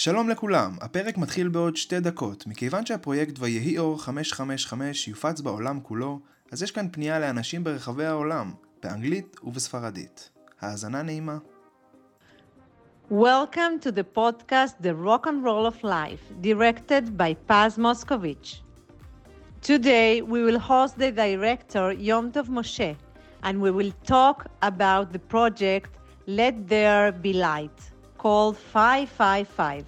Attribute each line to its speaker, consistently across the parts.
Speaker 1: שלום לכולם, הפרק מתחיל בעוד שתי דקות. מכיוון שהפרויקט ויהי אור 555 יופץ בעולם כולו, אז יש כאן פנייה לאנשים ברחבי העולם, באנגלית ובספרדית. האזנה נעימה.
Speaker 2: Welcome to the podcast The Rock and Roll of Life, directed by Paz Moskovich. Today we will host the director Yom Tov Moshe, and we will talk about the project Let There Be Light, called 555.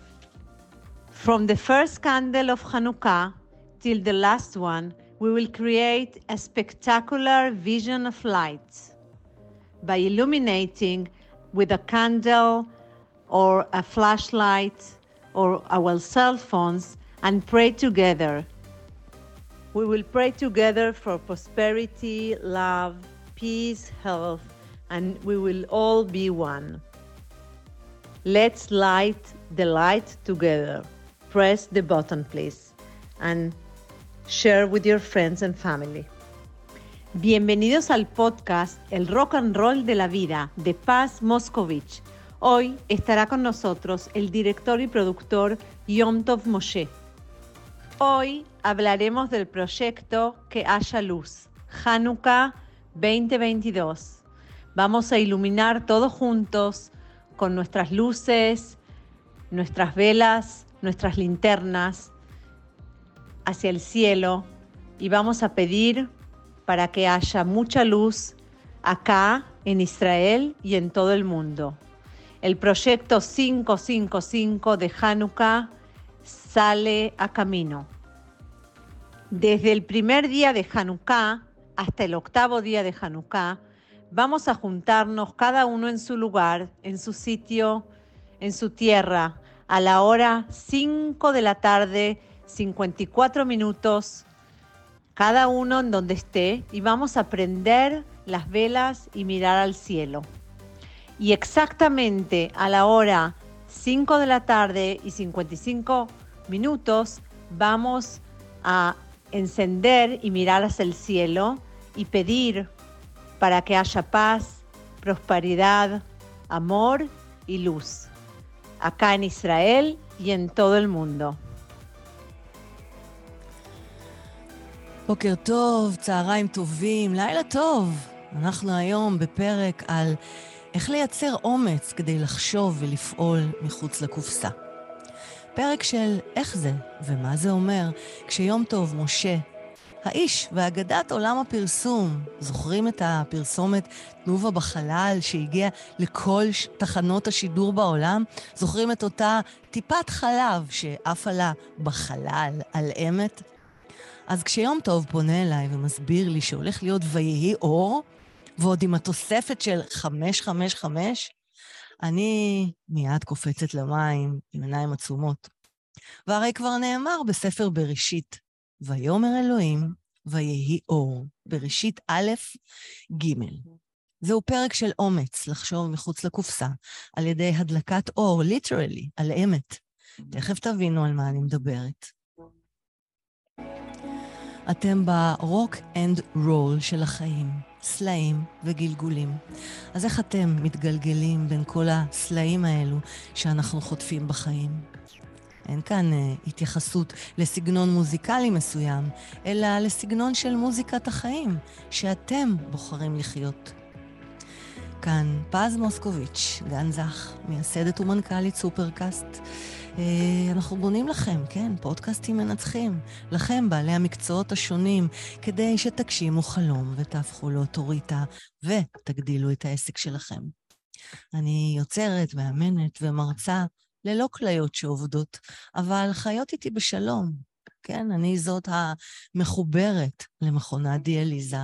Speaker 2: From the first candle of Hanukkah till the last one, we will create a spectacular vision of light by illuminating with a candle or a flashlight or our cell phones and pray together. We will pray together for prosperity, love, peace, health, and we will all be one. Let's light the light together. Press the button, please, and share with your friends and family. Bienvenidos al podcast El Rock and Roll de la Vida de Paz Moscovich. Hoy estará con nosotros el director y productor Yom Tov Moshe. Hoy hablaremos del proyecto Que haya luz, Hanukkah 2022. Vamos a iluminar todos juntos con nuestras luces, nuestras velas, nuestras linternas hacia el cielo y vamos a pedir para que haya mucha luz acá en Israel y en todo el mundo. El proyecto 555 de Hanukkah sale a camino. Desde el primer día de Hanukkah hasta el octavo día de Hanukkah, vamos a juntarnos cada uno en su lugar, en su sitio, en su tierra, a la hora 5 de la tarde, 54 minutos, cada uno en donde esté, y vamos a prender las velas y mirar al cielo. Y exactamente a la hora 5 de la tarde y 55 minutos vamos a encender y mirar hacia el cielo y pedir para que haya paz, prosperidad, amor y luz, acá en Israel y en todo el mundo.
Speaker 3: בוקר טוב, צהריים טובים, לילה טוב. אנחנו היום בפרק על איך לייצר אומץ כדי לחשוב ולפעול מחוץ לקופסה. פרק של איך זה ומה זה אומר כשיום טוב משה, האיש ואגדת עולם הפרסום, זוכרים את הפרסומת תנובה בחלל שהגיעה לכל תחנות השידור בעולם? זוכרים את אותה טיפת חלב שעפה לה בחלל על אמת? אז כשיום טוב פונה אליי ומסביר לי שהולך להיות ויהי אור, ועוד עם התוספת של 555, אני מיד קופצת למים עם עיניים עצומות. והרי כבר נאמר בספר בראשית, ויאמר אלוהים, ויהי אור, בראשית א', ג'. זהו פרק של אומץ לחשוב מחוץ לקופסה, על ידי הדלקת אור, literally, על אמת. תכף תבינו על מה אני מדברת. אתם ברוק אנד רול של החיים, סלעים וגלגולים. אז איך אתם מתגלגלים בין כל הסלעים האלו שאנחנו חוטפים בחיים? אין כאן uh, התייחסות לסגנון מוזיקלי מסוים, אלא לסגנון של מוזיקת החיים, שאתם בוחרים לחיות. כאן פז מוסקוביץ', גן זך, מייסדת ומנכ"לית סופרקאסט. אה, אנחנו בונים לכם, כן, פודקאסטים מנצחים. לכם, בעלי המקצועות השונים, כדי שתגשימו חלום ותהפכו לאוטוריטה ותגדילו את העסק שלכם. אני יוצרת, מאמנת ומרצה ללא כליות שעובדות, אבל חיות איתי בשלום. כן, אני זאת המחוברת למכונת דיאליזה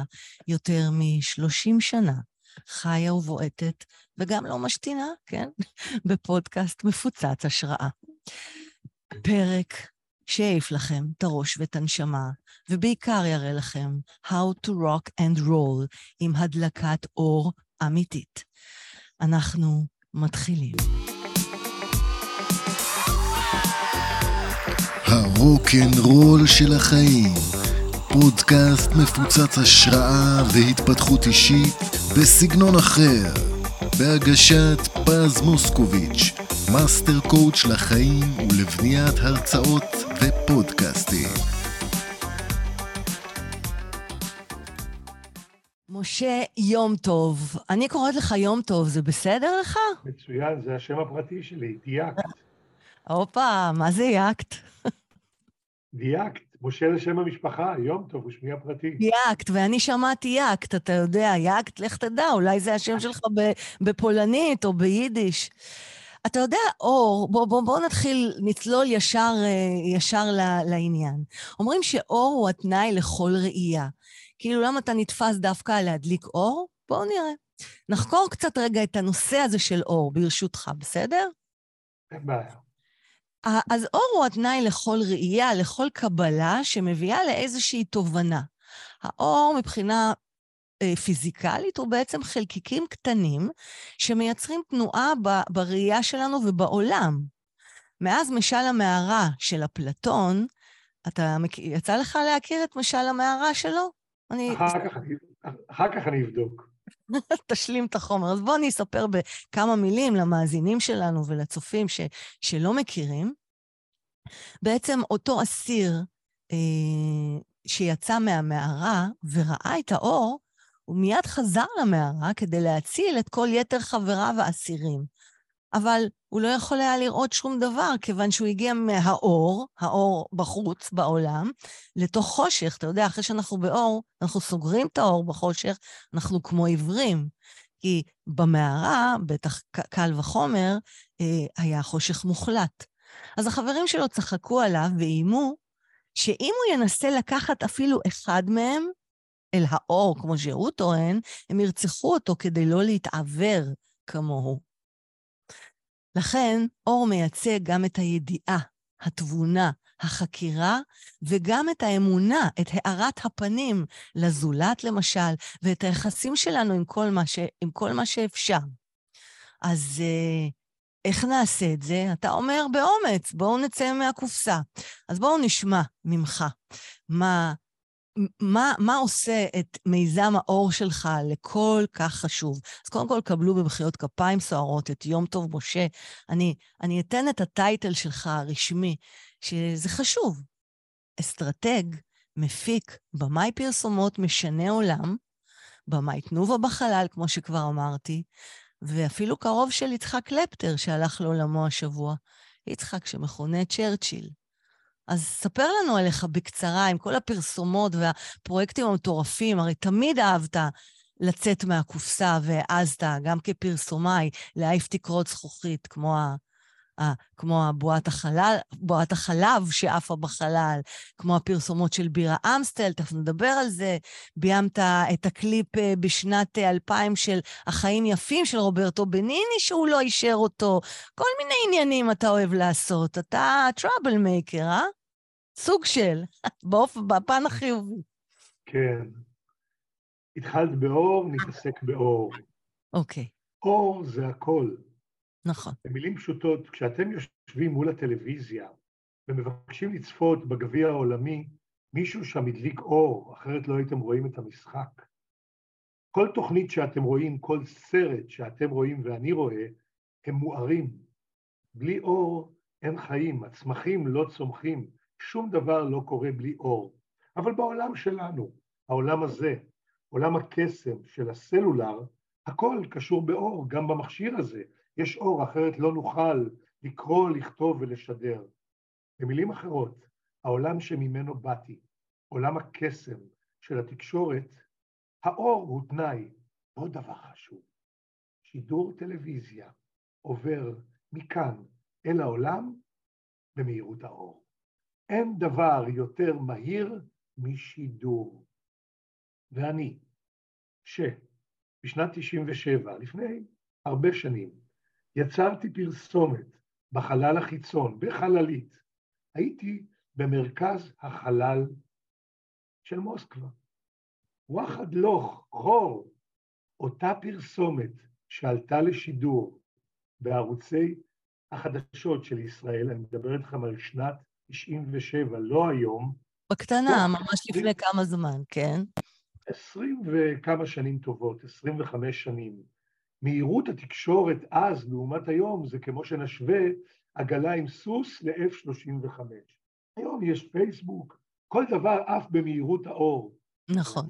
Speaker 3: יותר מ-30 שנה, חיה ובועטת, וגם לא משתינה, כן? בפודקאסט מפוצץ השראה. פרק שיעיף לכם את הראש ואת הנשמה, ובעיקר יראה לכם How to rock and roll עם הדלקת אור אמיתית. אנחנו מתחילים.
Speaker 4: הרוקנרול של החיים, פודקאסט מפוצץ השראה והתפתחות אישית בסגנון אחר, בהגשת פז מוסקוביץ', master coach לחיים ולבניית הרצאות ופודקאסטים.
Speaker 3: משה, יום טוב. אני קוראת לך יום טוב, זה בסדר לך?
Speaker 5: מצוין, זה השם הפרטי שלי, דייקת.
Speaker 3: הופה, מה זה יאקט?
Speaker 5: דייקת, משה זה שם המשפחה, יום טוב הוא שמי הפרטי.
Speaker 3: יאקט, ואני שמעתי יאקט, אתה יודע, יאקט, לך תדע, אולי זה השם שלך בפולנית או ביידיש. אתה יודע, אור, בוא, בוא, בוא נתחיל, נצלול ישר, אה, ישר לעניין. אומרים שאור הוא התנאי לכל ראייה. כאילו, למה אתה נתפס דווקא להדליק אור? בואו נראה. נחקור קצת רגע את הנושא הזה של אור, ברשותך, בסדר?
Speaker 5: אין בעיה.
Speaker 3: אז אור הוא התנאי לכל ראייה, לכל קבלה שמביאה לאיזושהי תובנה. האור מבחינה אה, פיזיקלית הוא בעצם חלקיקים קטנים שמייצרים תנועה בראייה שלנו ובעולם. מאז משל המערה של אפלטון, אתה, יצא לך להכיר את משל המערה שלו?
Speaker 5: אני... אחר כך, אחר כך אני אבדוק.
Speaker 3: תשלים את החומר. אז בואו אני אספר בכמה מילים למאזינים שלנו ולצופים ש, שלא מכירים. בעצם אותו אסיר אה, שיצא מהמערה וראה את האור, הוא מיד חזר למערה כדי להציל את כל יתר חבריו האסירים. אבל הוא לא יכול היה לראות שום דבר, כיוון שהוא הגיע מהאור, האור בחוץ, בעולם, לתוך חושך. אתה יודע, אחרי שאנחנו באור, אנחנו סוגרים את האור בחושך, אנחנו כמו עיוורים. כי במערה, בטח קל וחומר, אה, היה חושך מוחלט. אז החברים שלו צחקו עליו ואיימו שאם הוא ינסה לקחת אפילו אחד מהם אל האור, כמו שהוא טוען, הם ירצחו אותו כדי לא להתעוור כמוהו. לכן, אור מייצג גם את הידיעה, התבונה, החקירה, וגם את האמונה, את הארת הפנים לזולת, למשל, ואת היחסים שלנו עם כל מה, ש... עם כל מה שאפשר. אז אה, איך נעשה את זה? אתה אומר באומץ, בואו נצא מהקופסה. אז בואו נשמע ממך מה מה, מה עושה את מיזם האור שלך לכל כך חשוב? אז קודם כל, קבלו במחיאות כפיים סוערות את יום טוב משה. אני, אני אתן את הטייטל שלך הרשמי, שזה חשוב. אסטרטג, מפיק, במאי פרסומות משנה עולם, במאי תנובה בחלל, כמו שכבר אמרתי, ואפילו קרוב של יצחק קלפטר, שהלך לעולמו השבוע. יצחק שמכונה צ'רצ'יל. אז ספר לנו עליך בקצרה, עם כל הפרסומות והפרויקטים המטורפים, הרי תמיד אהבת לצאת מהקופסה והעזת, גם כפרסומאי, להעיף תקרות זכוכית, כמו, כמו הבועת החלל, בועת החלב שעפה בחלל, כמו הפרסומות של בירה אמסטל, תכף נדבר על זה. ביימת את הקליפ אה, בשנת 2000 אה, של החיים יפים של רוברטו בניני, שהוא לא אישר אותו. כל מיני עניינים אתה אוהב לעשות. אתה troublemaker, אה? סוג של, באופן, בפן החיובי.
Speaker 5: כן. התחלת באור, נתעסק באור.
Speaker 3: אוקיי.
Speaker 5: אור זה הכל.
Speaker 3: נכון.
Speaker 5: במילים פשוטות, כשאתם יושבים מול הטלוויזיה ומבקשים לצפות בגביע העולמי, מישהו שם הדליק אור, אחרת לא הייתם רואים את המשחק. כל תוכנית שאתם רואים, כל סרט שאתם רואים ואני רואה, הם מוארים. בלי אור אין חיים, הצמחים לא צומחים, שום דבר לא קורה בלי אור. אבל בעולם שלנו, העולם הזה, עולם הקסם של הסלולר, הכל קשור באור, גם במכשיר הזה. יש אור, אחרת לא נוכל לקרוא, לכתוב ולשדר. במילים אחרות, העולם שממנו באתי, עולם הקסם של התקשורת, האור הוא תנאי. עוד דבר חשוב, שידור טלוויזיה עובר מכאן אל העולם במהירות האור. אין דבר יותר מהיר משידור. ואני, שבשנת 97, לפני הרבה שנים, יצרתי פרסומת בחלל החיצון, בחללית, הייתי במרכז החלל של מוסקבה. וואחד לוך, חור, אותה פרסומת שעלתה לשידור בערוצי החדשות של ישראל, אני מדבר איתכם על שנת 97, לא היום.
Speaker 3: בקטנה, ממש לפני כמה זמן, כן.
Speaker 5: עשרים וכמה שנים טובות, עשרים וחמש שנים. מהירות התקשורת אז לעומת היום זה כמו שנשווה עגלה עם סוס ל-F-35. היום יש פייסבוק, כל דבר עף במהירות האור.
Speaker 3: נכון.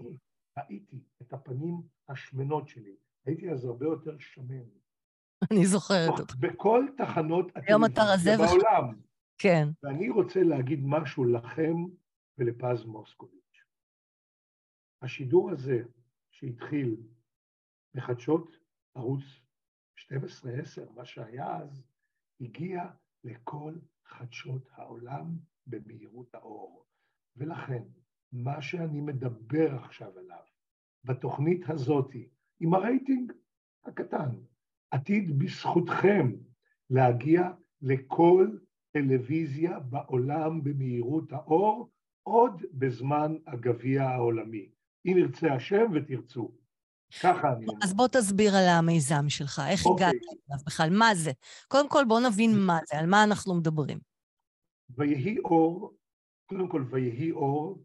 Speaker 5: ראיתי את הפנים השמנות שלי, הייתי אז הרבה יותר שמן.
Speaker 3: אני זוכרת אותך.
Speaker 5: בכל תחנות הטלוויזיה בעולם.
Speaker 3: כן.
Speaker 5: ואני רוצה להגיד משהו לכם ולפז מוסקוביץ'. השידור הזה שהתחיל בחדשות ערוץ 12-10, מה שהיה אז, הגיע לכל חדשות העולם במהירות האור. ולכן, מה שאני מדבר עכשיו עליו, בתוכנית הזאתי, עם הרייטינג הקטן, עתיד בזכותכם להגיע לכל טלוויזיה בעולם במהירות האור, עוד בזמן הגביע העולמי. אם ירצה השם ותרצו. ככה אני.
Speaker 3: אז בוא תסביר על המיזם שלך, איך
Speaker 5: אוקיי.
Speaker 3: הגעת אליו בכלל, מה זה? קודם כל, בוא נבין מה זה, על מה אנחנו מדברים.
Speaker 5: ויהי אור, קודם כל ויהי אור,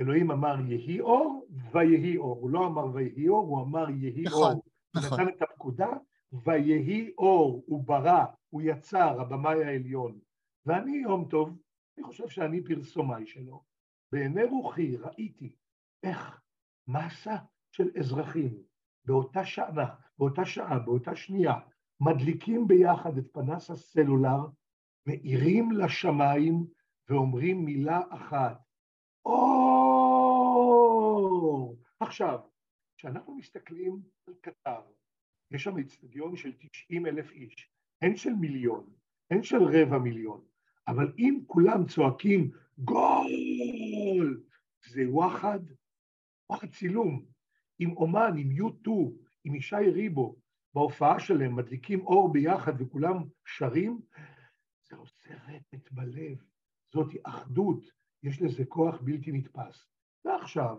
Speaker 5: אלוהים אמר יהי אור, ויהי אור. הוא לא אמר ויהי אור, הוא אמר יהי
Speaker 3: נכון,
Speaker 5: אור.
Speaker 3: נכון.
Speaker 5: נתן את הפקודה, ויהי אור, הוא ברא, הוא יצר, הבמאי העליון. ואני יום טוב, אני חושב שאני פרסומאי שלו, בעיני רוחי ראיתי איך מסה של אזרחים באותה שנה, באותה שעה, באותה שנייה, מדליקים ביחד את פנס הסלולר, מאירים לשמיים ואומרים מילה אחת, אור! עכשיו, כשאנחנו מסתכלים על קטר, יש שם אצטדיון של 90 אלף איש, הן של מיליון, הן של רבע מיליון, אבל אם כולם צועקים גול, זה וואחד, וואחד צילום. עם אומן, עם U2, עם ישי ריבו, בהופעה שלהם מדליקים אור ביחד וכולם שרים, זה עושה רטט בלב, זאת אחדות, יש לזה כוח בלתי נתפס. ועכשיו,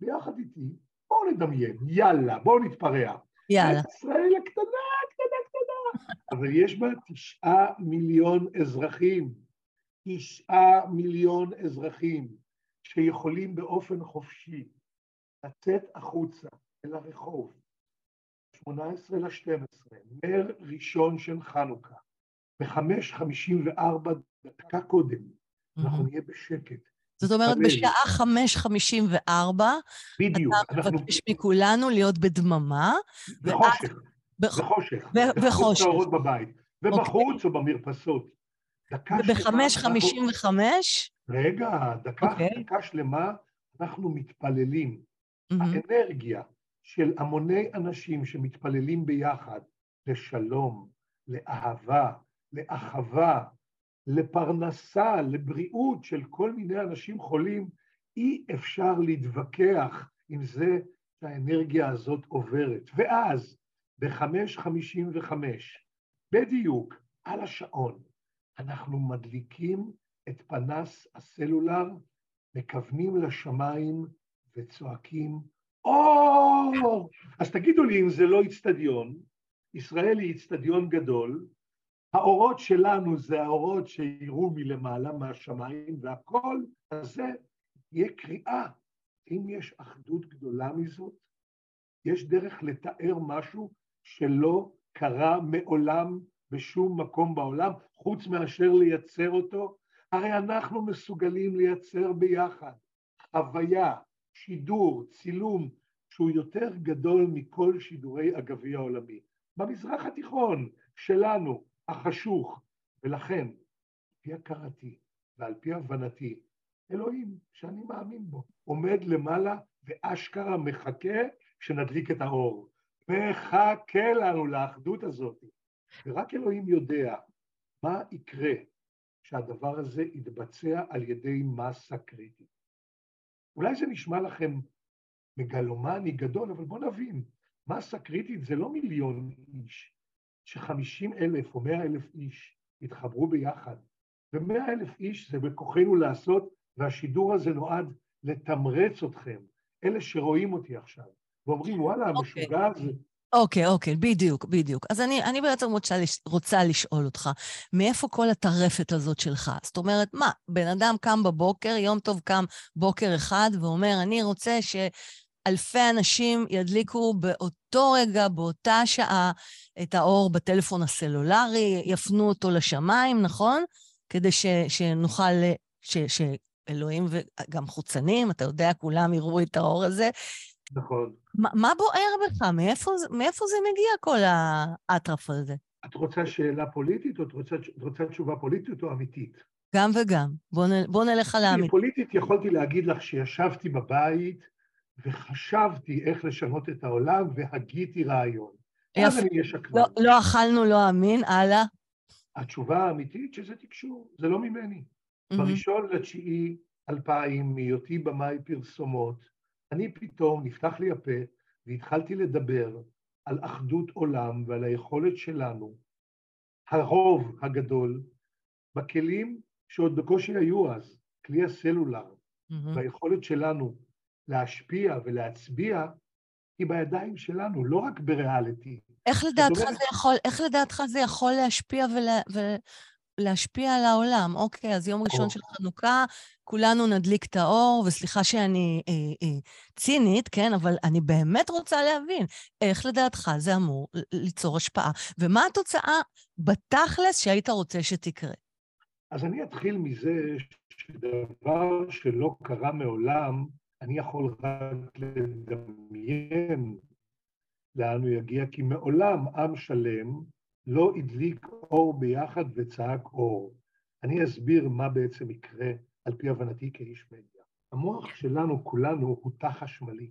Speaker 5: ביחד איתי, בואו נדמיין, יאללה, בואו נתפרע.
Speaker 3: יאללה.
Speaker 5: ישראל הקטנה, קטנה, קטנה, אבל יש בה תשעה מיליון אזרחים, תשעה מיליון אזרחים שיכולים באופן חופשי לצאת החוצה אל הרחוב, 18 ל-12, נר ראשון של חנוכה, ב-5.54 דקה קודם, אנחנו נהיה בשקט.
Speaker 3: זאת אומרת,
Speaker 5: נתפלל.
Speaker 3: בשעה 5.54,
Speaker 5: בדיוק,
Speaker 3: אתה
Speaker 5: אנחנו
Speaker 3: מבקש מכולנו להיות בדממה,
Speaker 5: בחושך,
Speaker 3: בח-
Speaker 5: בחושך,
Speaker 3: ו- בחושך.
Speaker 5: האורות בבית, ובחוץ או במרפסות. דקה שלמה אנחנו-
Speaker 3: וב-5.55,
Speaker 5: רגע, דקה,
Speaker 3: אוקיי.
Speaker 5: דקה שלמה אנחנו מתפללים.
Speaker 3: מהמם,
Speaker 5: האנרגיה של המוני אנשים שמתפללים ביחד לשלום, לאהבה, לאחווה, לפרנסה, לבריאות של כל מיני אנשים חולים, אי אפשר להתווכח עם זה שהאנרגיה הזאת עוברת. ואז, ב-5.55, בדיוק, על השעון, אנחנו מדליקים את פנס הסלולר, מכוונים לשמיים וצועקים, אור! אז תגידו לי אם זה לא איצטדיון, ישראל היא איצטדיון גדול, האורות שלנו זה האורות שיראו מלמעלה מהשמיים, והכל הזה יהיה קריאה. אם יש אחדות גדולה מזאת, יש דרך לתאר משהו שלא קרה מעולם בשום מקום בעולם, חוץ מאשר לייצר אותו, הרי אנחנו מסוגלים לייצר ביחד חוויה, שידור, צילום, שהוא יותר גדול מכל שידורי הגביע העולמי. במזרח התיכון שלנו, החשוך, ולכן, על פי הכרתי ועל פי הבנתי, אלוהים, שאני מאמין בו, עומד למעלה ואשכרה מחכה שנדליק את האור. מחכה לנו לאחדות הזאת. ורק אלוהים יודע מה יקרה שהדבר הזה יתבצע על ידי מסה קריטית. אולי זה נשמע לכם מגלומני גדול, אבל בואו נבין, מסה קריטית זה לא מיליון איש, שחמישים אלף או מאה אלף איש יתחברו ביחד, ומאה אלף איש זה בכוחנו לעשות, והשידור הזה נועד לתמרץ אתכם, אלה שרואים אותי עכשיו, ואומרים, וואלה, המשוגע הזה,
Speaker 3: אוקיי, אוקיי, בדיוק, בדיוק. אז אני, אני בעצם רוצה, לש, רוצה לשאול אותך, מאיפה כל הטרפת הזאת שלך? זאת אומרת, מה, בן אדם קם בבוקר, יום טוב קם בוקר אחד, ואומר, אני רוצה ש... אלפי אנשים ידליקו באותו רגע, באותה שעה, את האור בטלפון הסלולרי, יפנו אותו לשמיים, נכון? כדי ש, שנוכל, ש, שאלוהים וגם חוצנים, אתה יודע, כולם יראו את האור הזה.
Speaker 5: נכון.
Speaker 3: מה, מה בוער בך? מאיפה, מאיפה זה מגיע, כל האטרף הזה?
Speaker 5: את רוצה שאלה פוליטית, או את רוצה, את רוצה תשובה פוליטית או אמיתית?
Speaker 3: גם וגם. בוא, נ, בוא נלך על האמיתית.
Speaker 5: פוליטית יכולתי להגיד לך שישבתי בבית וחשבתי איך לשנות את העולם והגיתי רעיון.
Speaker 3: אז אני אהיה שקרן. לא, לא אכלנו, לא אמין, הלאה.
Speaker 5: התשובה האמיתית שזה תקשור, זה לא ממני. Mm-hmm. בראשון לתשיעי 2000, מהיותי במאי פרסומות, אני פתאום, נפתח לי הפה, והתחלתי לדבר על אחדות עולם ועל היכולת שלנו, הרוב הגדול, בכלים שעוד בקושי היו אז, כלי הסלולר, mm-hmm. והיכולת שלנו להשפיע ולהצביע, היא בידיים שלנו, לא רק בריאליטי.
Speaker 3: איך לדעתך, זה יכול, איך לדעתך זה יכול להשפיע ולה, ולהשפיע על העולם? אוקיי, אז יום ראשון. של חנוכה, כולנו נדליק את האור, וסליחה שאני אה, אה, צינית, כן, אבל אני באמת רוצה להבין איך לדעתך זה אמור ליצור השפעה, ומה התוצאה בתכלס שהיית רוצה שתקרה.
Speaker 5: אז אני אתחיל מזה שדבר שלא קרה מעולם, אני יכול רק לדמיין לאן הוא יגיע, כי מעולם עם שלם לא הדליק אור ביחד וצעק אור. אני אסביר מה בעצם יקרה על פי הבנתי כאיש מדיה. המוח שלנו, כולנו, הוא תא חשמלי.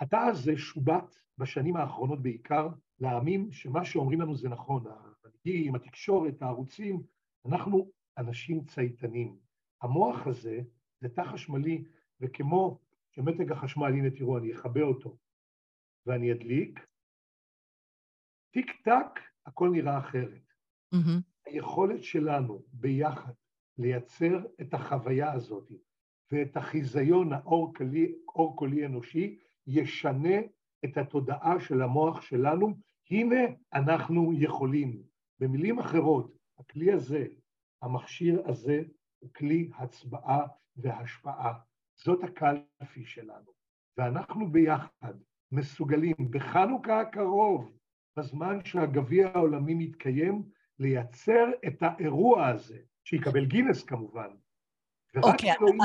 Speaker 5: התא הזה שובט בשנים האחרונות בעיקר להאמין שמה שאומרים לנו זה נכון. המנהיגים, התקשורת, הערוצים, אנחנו אנשים צייתנים. המוח הזה זה תא חשמלי, וכמו שמתג החשמל, הנה תראו, אני אכבה אותו ואני אדליק, טיק טק, הכל נראה אחרת. Mm-hmm. היכולת שלנו ביחד לייצר את החוויה הזאת ואת החיזיון האור קולי אנושי, ישנה את התודעה של המוח שלנו, הנה אנחנו יכולים. במילים אחרות, הכלי הזה, המכשיר הזה, הוא כלי הצבעה והשפעה. זאת הקלפי שלנו. ואנחנו ביחד מסוגלים בחנוכה הקרוב, בזמן שהגביע העולמי מתקיים, לייצר את האירוע הזה, שיקבל גינס כמובן.
Speaker 3: אוקיי, okay, אלוהים...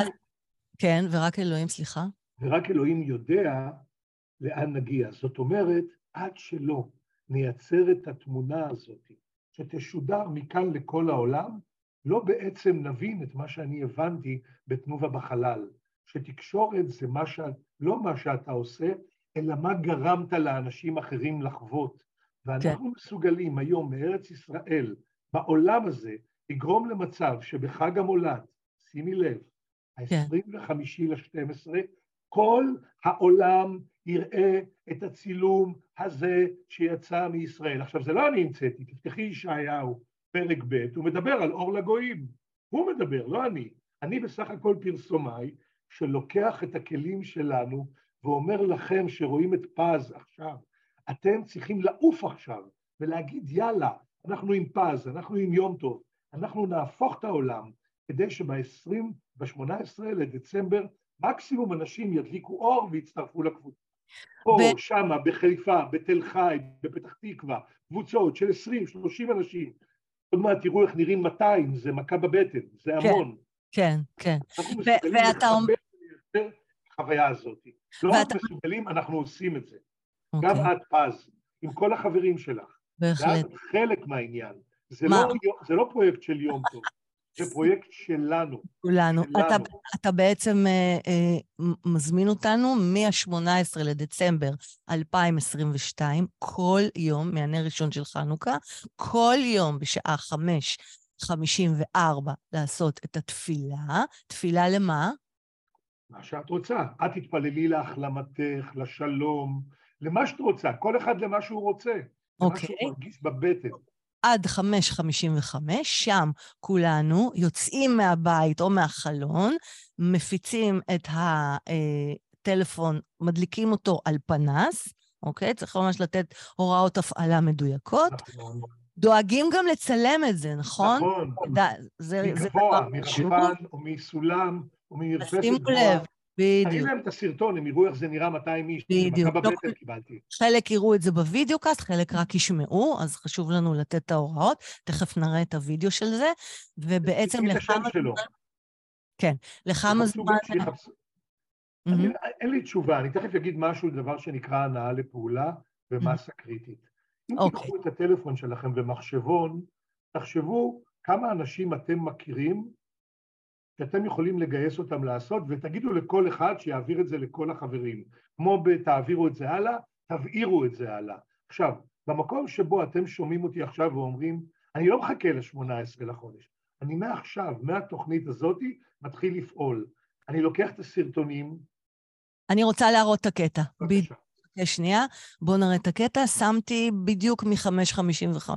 Speaker 3: כן, ורק אלוהים, סליחה.
Speaker 5: ורק אלוהים יודע לאן נגיע. זאת אומרת, עד שלא נייצר את התמונה הזאת, שתשודר מכאן לכל העולם, לא בעצם נבין את מה שאני הבנתי בתנובה בחלל. שתקשורת זה מה ש... לא מה שאתה עושה, אלא מה גרמת לאנשים אחרים לחוות. ואנחנו כן. מסוגלים היום מארץ ישראל, בעולם הזה, לגרום למצב שבחג המולד, שימי לב, ה-25 כן. ל-12, כל העולם יראה את הצילום הזה שיצא מישראל. עכשיו, זה לא אני המצאתי, תפתחי ישעיהו, פרק ב', הוא מדבר על אור לגויים. הוא מדבר, לא אני. אני בסך הכל פרסומאי, שלוקח את הכלים שלנו ואומר לכם שרואים את פז עכשיו, אתם צריכים לעוף עכשיו ולהגיד יאללה, אנחנו עם פז, אנחנו עם יום טוב, אנחנו נהפוך את העולם כדי שב-20, ב-18 לדצמבר מקסימום אנשים ידליקו אור ויצטרפו לקבוצה. פה, ו... שמה, בחיפה, בתל חי, בפתח תקווה, קבוצות של 20-30 אנשים. עוד מעט תראו איך נראים 200, זה מכה בבטן, זה כן. המון.
Speaker 3: כן, כן.
Speaker 5: אנחנו מסוגלים לחבר ולייצר החוויה הזאת. לא רק מסוגלים, אנחנו עושים את זה. גם אוקיי. את פז, עם כל החברים שלך. בהחלט. ואת חלק מהעניין. זה לא, זה לא פרויקט של יום טוב, זה פרויקט שלנו.
Speaker 3: כולנו. אתה, אתה בעצם אה, אה, מזמין אותנו מ-18 לדצמבר 2022, כל יום, מהנר ראשון של חנוכה, כל יום בשעה חמש 54 לעשות את התפילה. תפילה למה?
Speaker 5: מה שאת רוצה. את תתפללי להחלמתך, לשלום, למה שאת רוצה. כל אחד למה שהוא רוצה. אוקיי. למה שהוא מרגיש בבטן.
Speaker 3: עד 5.55, שם כולנו יוצאים מהבית או מהחלון, מפיצים את הטלפון, מדליקים אותו על פנס, אוקיי? צריך ממש לתת הוראות הפעלה מדויקות. נכון. דואגים גם לצלם את זה, נכון?
Speaker 5: נכון. ד... זה, מגבוה, מרחפן או מסולם או מרפסת
Speaker 3: שימו לב,
Speaker 5: תראי
Speaker 3: בדיוק,
Speaker 5: להם את הסרטון, הם יראו איך זה נראה 200 איש.
Speaker 3: בדיוק. לא
Speaker 5: קיבלתי.
Speaker 3: חלק יראו את זה בווידאו קאסט, חלק רק ישמעו, אז חשוב לנו לתת את ההוראות. תכף נראה את הוידאו של זה, ובעצם לכמה
Speaker 5: שלו.
Speaker 3: זמן... לכמה זמן...
Speaker 5: אני- אין לי תשובה, אני תכף אגיד משהו, דבר שנקרא הנעה לפעולה ומסה קריטית. אם
Speaker 3: אוקיי.
Speaker 5: תיקחו את הטלפון שלכם במחשבון, תחשבו כמה אנשים אתם מכירים שאתם יכולים לגייס אותם לעשות, ותגידו לכל אחד שיעביר את זה לכל החברים. כמו ב"תעבירו את זה הלאה", תבעירו את זה הלאה. עכשיו, במקום שבו אתם שומעים אותי עכשיו ואומרים, אני לא מחכה ל-18 לחודש, אני מעכשיו, מהתוכנית הזאתי, מתחיל לפעול. אני לוקח את הסרטונים,
Speaker 3: אני רוצה להראות את הקטע.
Speaker 5: בבקשה.
Speaker 3: חכה שנייה, בואו נראה את הקטע. שמתי בדיוק מ-5.55.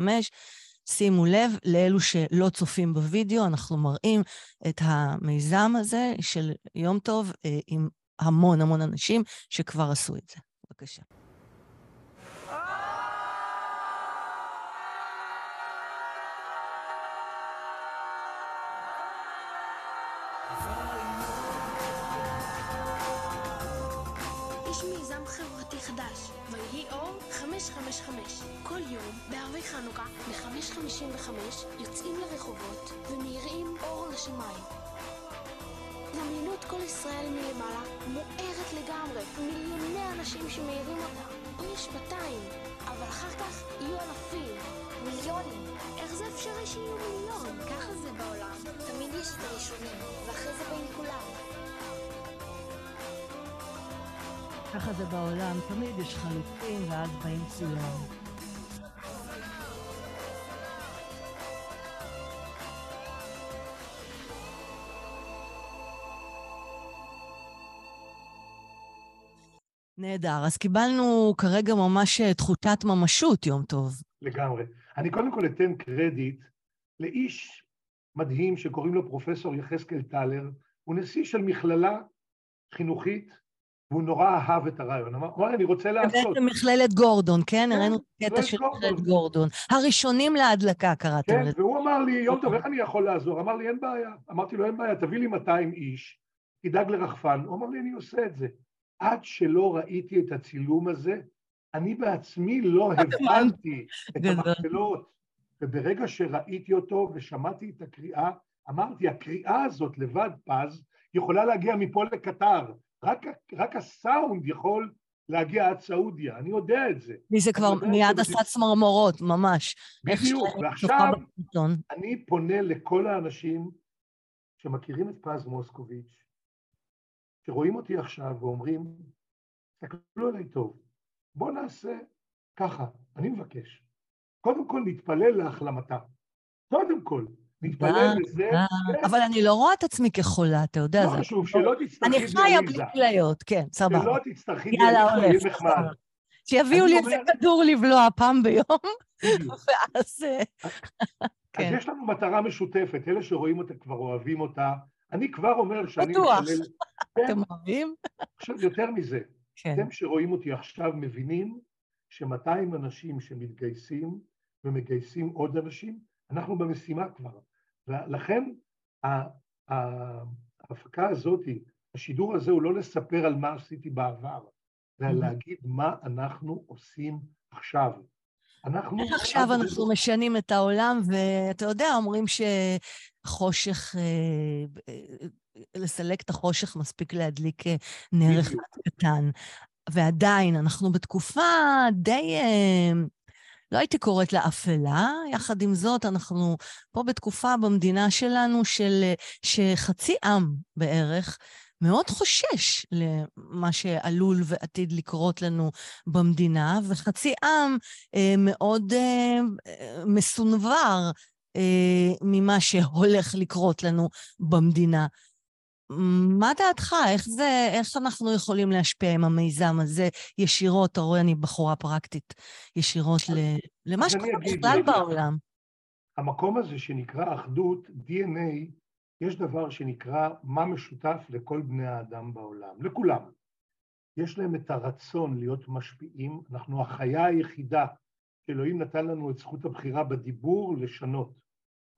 Speaker 3: שימו לב, לאלו שלא צופים בווידאו, אנחנו מראים את המיזם הזה של יום טוב אה, עם המון המון אנשים שכבר עשו את זה. בבקשה.
Speaker 6: חברתי חדש, ויהי אור 555. כל יום, בערבי חנוכה, ב-555, יוצאים לרחובות ומאירים אור לשמיים. דמיינו את כל ישראל מלמעלה, מוארת לגמרי, מיליוני אנשים שמאירים אותה. פה יש 200, אבל אחר כך יהיו אלפים. מיליונים. איך זה אפשרי שיהיו מיליון? ככה זה בעולם. תמיד יש את הראשונים, ואחרי זה באים כולם.
Speaker 3: ככה זה בעולם, תמיד יש חלוצים ואז באים כולם. נהדר. אז קיבלנו כרגע ממש אה, תחושת ממשות, יום טוב.
Speaker 5: לגמרי. אני קודם כל אתן קרדיט לאיש מדהים שקוראים לו פרופסור יחזקאל טלר, הוא נשיא של מכללה חינוכית, והוא נורא אהב את הרעיון. אמר, אמר, אני רוצה לעשות.
Speaker 3: בעצם מכללת גורדון, כן?
Speaker 5: כן,
Speaker 3: הראינו
Speaker 5: מכללת
Speaker 3: של. מכללת גורדון. הראשונים להדלקה, קראתם
Speaker 5: כן,
Speaker 3: לזה.
Speaker 5: והוא אמר לי, יום טוב, איך אני יכול לעזור? אמר לי, אין בעיה. אמרתי לו, אין בעיה, תביא לי 200 איש, תדאג לרחפן. הוא אמר לי, אני עושה את זה. עד שלא ראיתי את הצילום הזה, אני בעצמי לא הבנתי את. המכפלות. וברגע שראיתי אותו ושמעתי את הקריאה, אמרתי, הקריאה הזאת לבד, פז, יכולה להגיע מפה לקטר. רק, רק הסאונד יכול להגיע עד סעודיה, אני יודע את זה.
Speaker 3: לי זה כבר מיד עשה צמרמורות, ממש.
Speaker 5: בדיוק, ועכשיו. אני פונה לכל האנשים שמכירים את פז מוסקוביץ', שרואים אותי עכשיו ואומרים, תסתכלו עליי טוב, בואו נעשה ככה, אני מבקש. קודם כל נתפלל להחלמתה. קודם כל, נתפלל
Speaker 3: אה,
Speaker 5: לזה,
Speaker 3: אה,
Speaker 5: כן,
Speaker 3: אבל אני לא רואה את עצמי כחולה, אתה יודע.
Speaker 5: לא חשוב, שלא תצטרכי
Speaker 3: אני חיה בלי
Speaker 5: דיאליזה,
Speaker 3: כליות, כן, סבבה.
Speaker 5: שלא תצטרכי דיאליזה. יהיה נחמד.
Speaker 3: שיביאו לי איזה כדור לבלוע פעם ביום. ואז... אה,
Speaker 5: אז
Speaker 3: כן.
Speaker 5: יש לנו מטרה משותפת, אלה שרואים אותה כבר אוהבים אותה. אני כבר אומר שאני
Speaker 3: בטוח.
Speaker 5: מתפלל... כן,
Speaker 3: אתם אוהבים?
Speaker 5: עכשיו, יותר מזה. אתם שרואים אותי עכשיו מבינים ש-200 אנשים שמתגייסים ומגייסים עוד אנשים, אנחנו במשימה כבר. ה- ההפקה הזאת, השידור הזה הוא לא לספר על מה עשיתי בעבר, זה. להגיד מה אנחנו עושים עכשיו. אנחנו...
Speaker 3: איך עכשיו אנחנו משנים את העולם, ואתה יודע, אומרים שחושך, אה, אה, לסלק את החושך מספיק להדליק אה, נר אחד. קטן. ועדיין, אנחנו בתקופה די, לא הייתי קוראת לה אפלה, יחד עם זאת, אנחנו פה בתקופה במדינה שלנו של, שחצי עם בערך מאוד חושש למה שעלול ועתיד לקרות לנו במדינה, וחצי עם אה, מאוד אה, מסונבר אה, ממה שהולך לקרות לנו במדינה. מה דעתך? איך זה, איך אנחנו יכולים להשפיע עם המיזם הזה ישירות? אתה רואה, אני בחורה פרקטית, ישירות ל, למה שקורה בכלל. בעולם.
Speaker 5: המקום הזה שנקרא אחדות, DNA, יש דבר שנקרא מה משותף לכל בני האדם בעולם, לכולם. יש להם את הרצון להיות משפיעים, אנחנו החיה היחידה שאלוהים נתן לנו את זכות הבחירה בדיבור לשנות.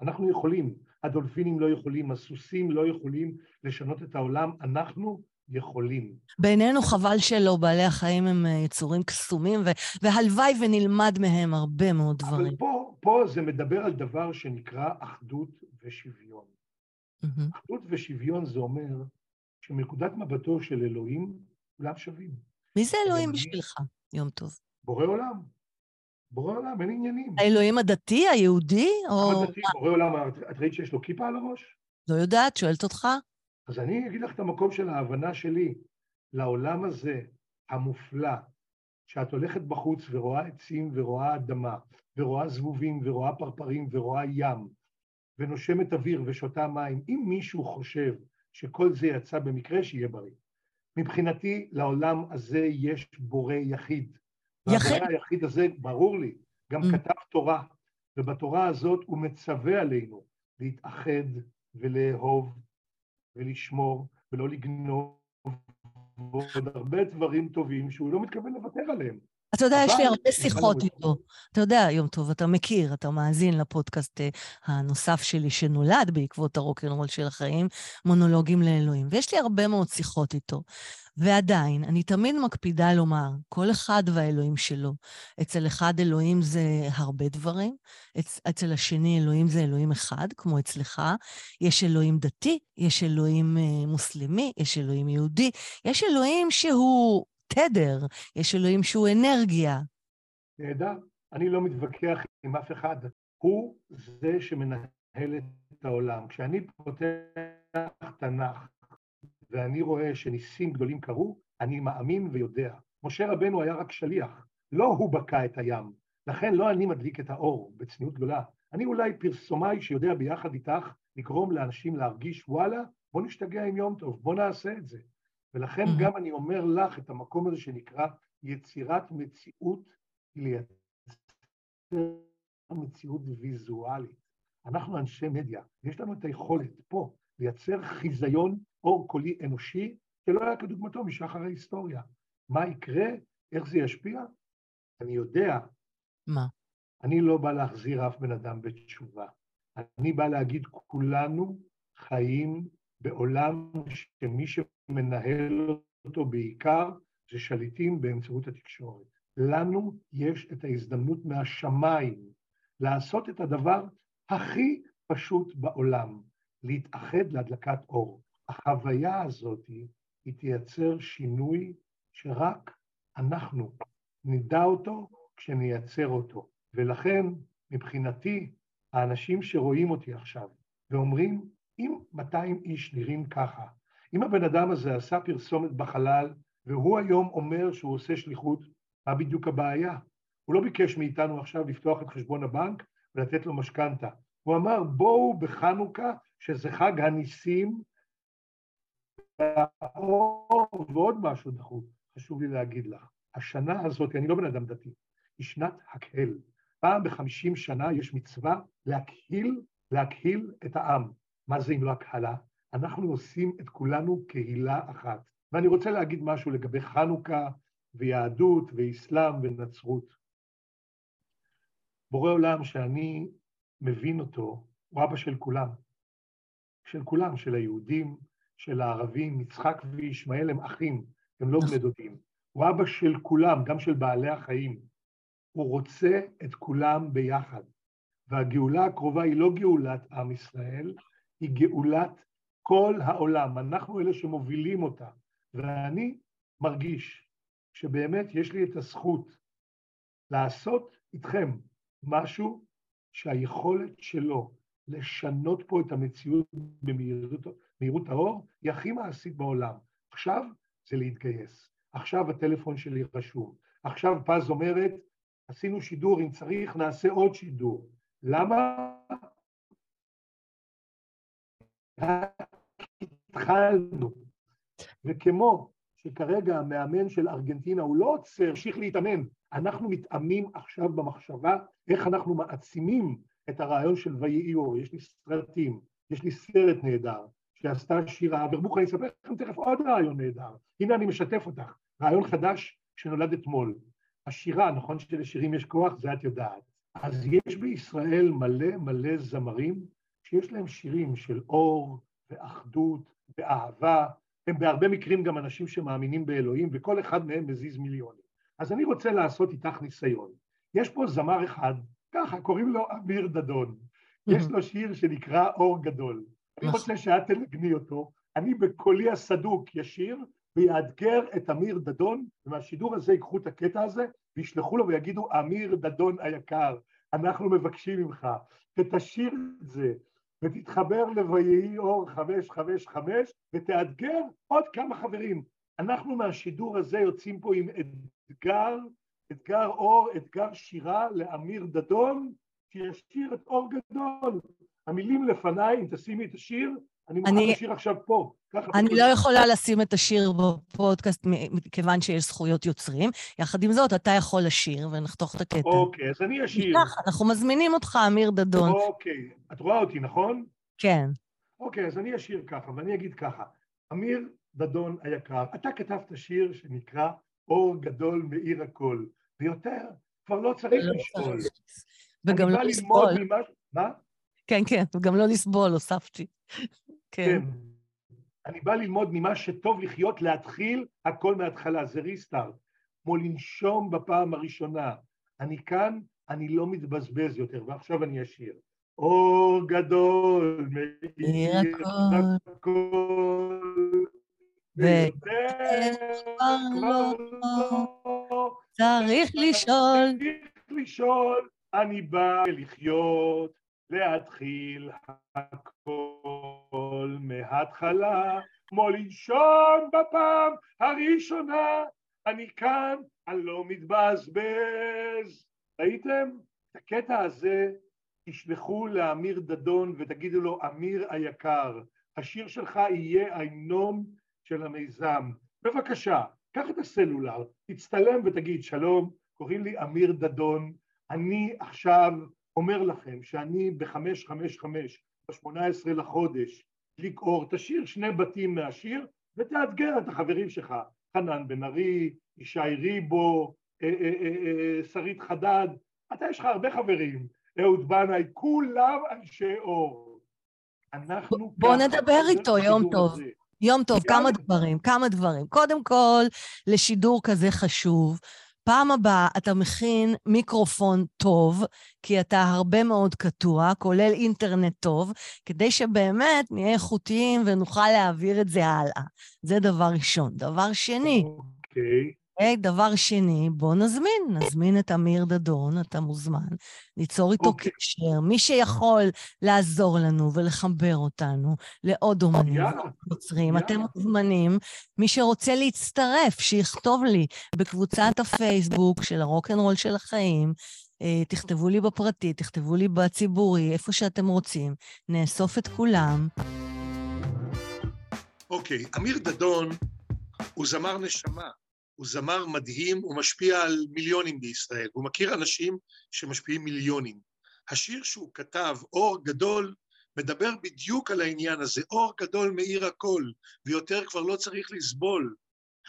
Speaker 5: אנחנו יכולים, הדולפינים לא יכולים, הסוסים לא יכולים לשנות את העולם, אנחנו יכולים.
Speaker 3: בעינינו חבל שלא, בעלי החיים הם אה, יצורים קסומים, ו- והלוואי ונלמד מהם הרבה מאוד דברים.
Speaker 5: אבל פה, פה זה מדבר על דבר שנקרא אחדות ושוויון.
Speaker 3: מהמם.
Speaker 5: אחדות ושוויון זה אומר שמנקודת מבטו של אלוהים, כולם שווים.
Speaker 3: מי זה אלוהים בשבילך, יום טוב?
Speaker 5: בורא עולם. בורא עולם, אין עניינים.
Speaker 3: האלוהים הדתי, היהודי, או...
Speaker 5: אבל דתי, בורא עולם, את ראית שיש לו כיפה על הראש?
Speaker 3: לא יודעת, שואלת אותך.
Speaker 5: אז אני אגיד לך את המקום של ההבנה שלי לעולם הזה, המופלא, שאת הולכת בחוץ ורואה עצים ורואה אדמה, ורואה זבובים ורואה פרפרים ורואה ים, ונושמת אוויר ושותה מים, אם מישהו חושב שכל זה יצא במקרה, שיהיה בריא. מבחינתי, לעולם הזה יש בורא יחיד.
Speaker 3: יחיד?
Speaker 5: היחיד הזה, ברור לי, גם
Speaker 3: Mm.
Speaker 5: כתב תורה, ובתורה הזאת הוא מצווה עלינו להתאחד ולאהוב ולשמור ולא לגנוב, ועוד הרבה דברים טובים שהוא לא מתכוון לוותר עליהם.
Speaker 3: אתה יודע, יש לי הרבה שיחות איתו. אתה יודע, יום טוב, אתה מכיר, אתה מאזין לפודקאסט אה, הנוסף שלי שנולד בעקבות הרוקנרול של החיים, מונולוגים לאלוהים. ויש לי הרבה מאוד שיחות איתו. ועדיין, אני תמיד מקפידה לומר, כל אחד והאלוהים שלו. אצל אחד אלוהים זה הרבה דברים, אצ- אצל השני אלוהים זה אלוהים אחד, כמו אצלך. יש אלוהים דתי, יש אלוהים אה, מוסלמי, יש אלוהים יהודי, יש אלוהים שהוא תדר, יש אלוהים שהוא אנרגיה.
Speaker 5: נהדר, אני לא מתווכח עם אף אחד. הוא זה שמנהל את העולם. כשאני פותח תנ"ך ואני רואה שניסים גדולים קרו, אני מאמין ויודע. משה רבנו היה רק שליח, לא הוא בקע את הים. לכן לא אני מדליק את האור, בצניעות גדולה. אני אולי פרסומאי שיודע ביחד איתך לגרום לאנשים להרגיש, וואלה, בוא נשתגע עם יום טוב, בוא נעשה את זה. ולכן
Speaker 3: Mhm.
Speaker 5: גם אני אומר לך את המקום הזה שנקרא יצירת מציאות, לייצר מציאות ויזואלית. אנחנו אנשי מדיה, יש לנו את היכולת פה לייצר חיזיון אור קולי אנושי שלא היה כדוגמתו משחר ההיסטוריה. מה יקרה? איך זה ישפיע? אני יודע,
Speaker 3: מה?
Speaker 5: אני לא בא להחזיר אף בן אדם בתשובה. אני בא להגיד, כולנו חיים בעולם שמי שמנהל אותו בעיקר זה שליטים באמצעות התקשורת. לנו יש את ההזדמנות מהשמיים לעשות את הדבר הכי פשוט בעולם, להתאחד להדלקת אור. החוויה הזאת היא תייצר שינוי שרק אנחנו נדע אותו כשנייצר אותו. ולכן, מבחינתי, האנשים שרואים אותי עכשיו ואומרים, אם 200 איש נראים ככה, אם הבן אדם הזה עשה פרסומת בחלל והוא היום אומר שהוא עושה שליחות, מה בדיוק הבעיה? הוא לא ביקש מאיתנו עכשיו לפתוח את חשבון הבנק ולתת לו משכנתה. הוא אמר, בואו בחנוכה, שזה חג הניסים, ועוד משהו דחוף, חשוב לי להגיד לך. השנה הזאת, אני לא בן אדם דתי, היא שנת הקהל. פעם בחמישים שנה יש מצווה להקהיל, להקהיל את העם. מה זה אם לא הקהלה? אנחנו עושים את כולנו קהילה אחת. ואני רוצה להגיד משהו לגבי חנוכה ויהדות ואסלאם ונצרות. בורא עולם שאני מבין אותו, הוא אבא של כולם. של כולם, של היהודים, של הערבים, יצחק וישמעאל הם אחים, הם לא בני דודים. הוא אבא של כולם, גם של בעלי החיים. הוא רוצה את כולם ביחד. והגאולה הקרובה היא לא גאולת עם ישראל, היא גאולת כל העולם. אנחנו אלה שמובילים אותה. ואני מרגיש שבאמת יש לי את הזכות לעשות איתכם משהו שהיכולת שלו לשנות פה את המציאות במהירות האור היא הכי מעשית בעולם. עכשיו זה להתגייס. עכשיו הטלפון שלי רשום. עכשיו פז אומרת, עשינו שידור, אם צריך נעשה עוד שידור. למה? התחלנו. וכמו שכרגע המאמן של ארגנטינה הוא לא עוצר, המשיך להתאמן, אנחנו מתאמנים עכשיו במחשבה איך אנחנו מעצימים את הרעיון של ויהי אור. יש לי סרטים, יש לי סרט נהדר שעשתה שירה אברבוך, אני אספר לכם תכף עוד רעיון נהדר. הנה אני משתף אותך, רעיון חדש שנולד אתמול. השירה, נכון שלשירים יש כוח, זה את יודעת. אז יש בישראל מלא מלא זמרים שיש להם שירים של אור ואחדות ואהבה, הם בהרבה מקרים גם אנשים שמאמינים באלוהים, וכל אחד מהם מזיז מיליונים. אז אני רוצה לעשות איתך ניסיון. יש פה זמר אחד, ככה, קוראים לו אמיר דדון. יש לו שיר שנקרא אור גדול. אני רוצה שאת תנגני אותו, אני בקולי הסדוק ישיר, ויאתגר את אמיר דדון, ומהשידור הזה ייקחו את הקטע הזה, וישלחו לו ויגידו, אמיר דדון היקר, אנחנו מבקשים ממך, ותשאיר את זה, ותתחבר ל"ויהי אור 555", ותאתגר עוד כמה חברים. אנחנו מהשידור הזה יוצאים פה עם אתגר, אתגר אור, אתגר שירה לאמיר דדון, שישיר את אור גדול. המילים לפניי, אם תשימי את השיר, אני מוכן לשיר עכשיו פה. ככה
Speaker 3: אני. לא יכולה לשים את השיר בפודקאסט מכיוון שיש זכויות יוצרים. יחד עם זאת, אתה יכול לשיר ונחתוך את הקטע.
Speaker 5: אוקיי, אז אני אשיר.
Speaker 3: ניקח, אנחנו מזמינים אותך, אמיר דדון.
Speaker 5: אוקיי, את רואה אותי, נכון?
Speaker 3: כן.
Speaker 5: אוקיי, אז אני אשיר ככה, ואני אגיד ככה. אמיר דדון היקר, אתה כתבת שיר שנקרא אור גדול מאיר הכל, ויותר כבר לא צריך
Speaker 3: לא
Speaker 5: לשאול.
Speaker 3: וגם לא לסבול.
Speaker 5: מה?
Speaker 3: כן, כן, וגם לא לסבול, הוספתי. כן.
Speaker 5: אני בא ללמוד ממה שטוב לחיות, להתחיל הכל מההתחלה, זה ריסטארט. כמו לנשום בפעם הראשונה. אני כאן, אני לא מתבזבז יותר, ועכשיו אני אשיר. אור גדול
Speaker 3: מאיר הכל.
Speaker 5: לא
Speaker 3: צריך לשאול.
Speaker 5: צריך לשאול, אני בא לחיות, להתחיל הכל מההתחלה, כמו לנשום בפעם הראשונה, אני כאן, אני לא מתבזבז. ראיתם? את הקטע הזה תשלחו לאמיר דדון ותגידו לו, אמיר היקר, השיר שלך יהיה ההמנון של המיזם. בבקשה, קח את הסלולר, תצטלם ותגיד, שלום, קוראים לי אמיר דדון, אני עכשיו אומר לכם שאני ב-555, ב-18 לחודש, אור, תשאיר שני בתים מהשיר ותאתגר את החברים שלך, חנן בן ארי, ישי ריבו, אה, אה, אה, שרית חדד, אתה יש לך הרבה חברים, אהוד בנאי, כולם אנשי אור. אנחנו
Speaker 3: בוא נדבר איתו, יום טוב.
Speaker 5: הזה.
Speaker 3: יום טוב. כמה דברים, כמה דברים. קודם כל, לשידור כזה חשוב, פעם הבאה אתה מכין מיקרופון טוב, כי אתה הרבה מאוד קטוע, כולל אינטרנט טוב, כדי שבאמת נהיה איכותיים ונוכל להעביר את זה הלאה. זה דבר ראשון. דבר שני,
Speaker 5: אוקיי,
Speaker 3: אוקיי, דבר שני, בוא נזמין, נזמין את אמיר דדון, אתה מוזמן, ליצור איתו
Speaker 5: אוקיי.
Speaker 3: קשר. מי שיכול לעזור לנו ולחבר אותנו לעוד אומנים יוצרים,
Speaker 5: יאללה.
Speaker 3: אתם מוזמנים. מי שרוצה להצטרף, שיכתוב לי בקבוצת הפייסבוק של הרוקנרול של החיים. אה, תכתבו לי בפרטי, תכתבו לי בציבורי, איפה שאתם רוצים. נאסוף את כולם.
Speaker 7: אוקיי, אמיר דדון הוא זמר נשמה, הוא זמר מדהים, הוא משפיע על מיליונים בישראל, הוא מכיר אנשים שמשפיעים מיליונים. השיר שהוא כתב, אור גדול, מדבר בדיוק על העניין הזה, אור גדול מאיר הכל, ויותר כבר לא צריך לסבול.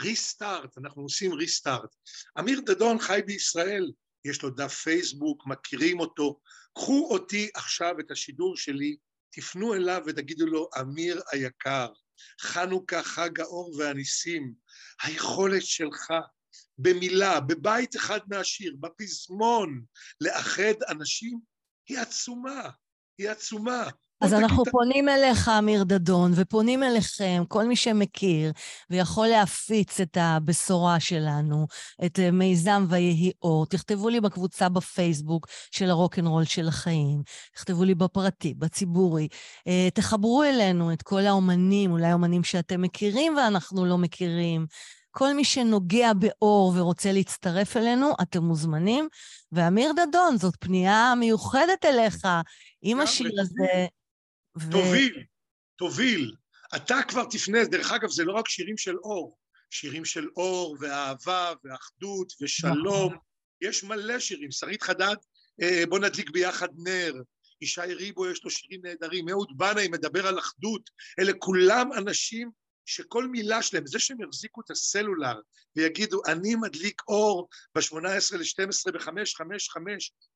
Speaker 7: ריסטארט, אנחנו עושים ריסטארט. אמיר דדון חי בישראל, יש לו דף פייסבוק, מכירים אותו. קחו אותי עכשיו, את השידור שלי, תפנו אליו ותגידו לו, אמיר היקר, חנוכה, חג האור והניסים, היכולת שלך במילה, בבית אחד מהשיר, בפזמון, לאחד אנשים, היא עצומה, היא עצומה.
Speaker 3: אז אנחנו
Speaker 7: תגיד-
Speaker 3: פונים אליך, אמיר דדון, ופונים אליכם, כל מי שמכיר ויכול להפיץ את הבשורה שלנו, את אה, מיזם ויהי אור. תכתבו לי בקבוצה בפייסבוק של הרוקנרול של החיים, תכתבו לי בפרטי, בציבורי. אה, תחברו אלינו את כל האומנים, אולי אומנים שאתם מכירים ואנחנו לא מכירים. כל מי שנוגע באור ורוצה להצטרף אלינו, אתם מוזמנים. ואמיר דדון, זאת פנייה מיוחדת אליך עם השיר. הזה.
Speaker 7: תוביל, תוביל. אתה כבר תפנה, דרך אגב, זה לא רק שירים של אור, שירים של אור ואהבה ואחדות ושלום. יש מלא שירים. שרית חדד, אה, בוא נדליק ביחד נר. ישי ריבו, יש לו שירים נהדרים. אהוד בנאי מדבר על אחדות. אלה כולם אנשים שכל מילה שלהם, זה שהם יחזיקו את הסלולר ויגידו, אני מדליק אור ב-18 ל-12 ב-555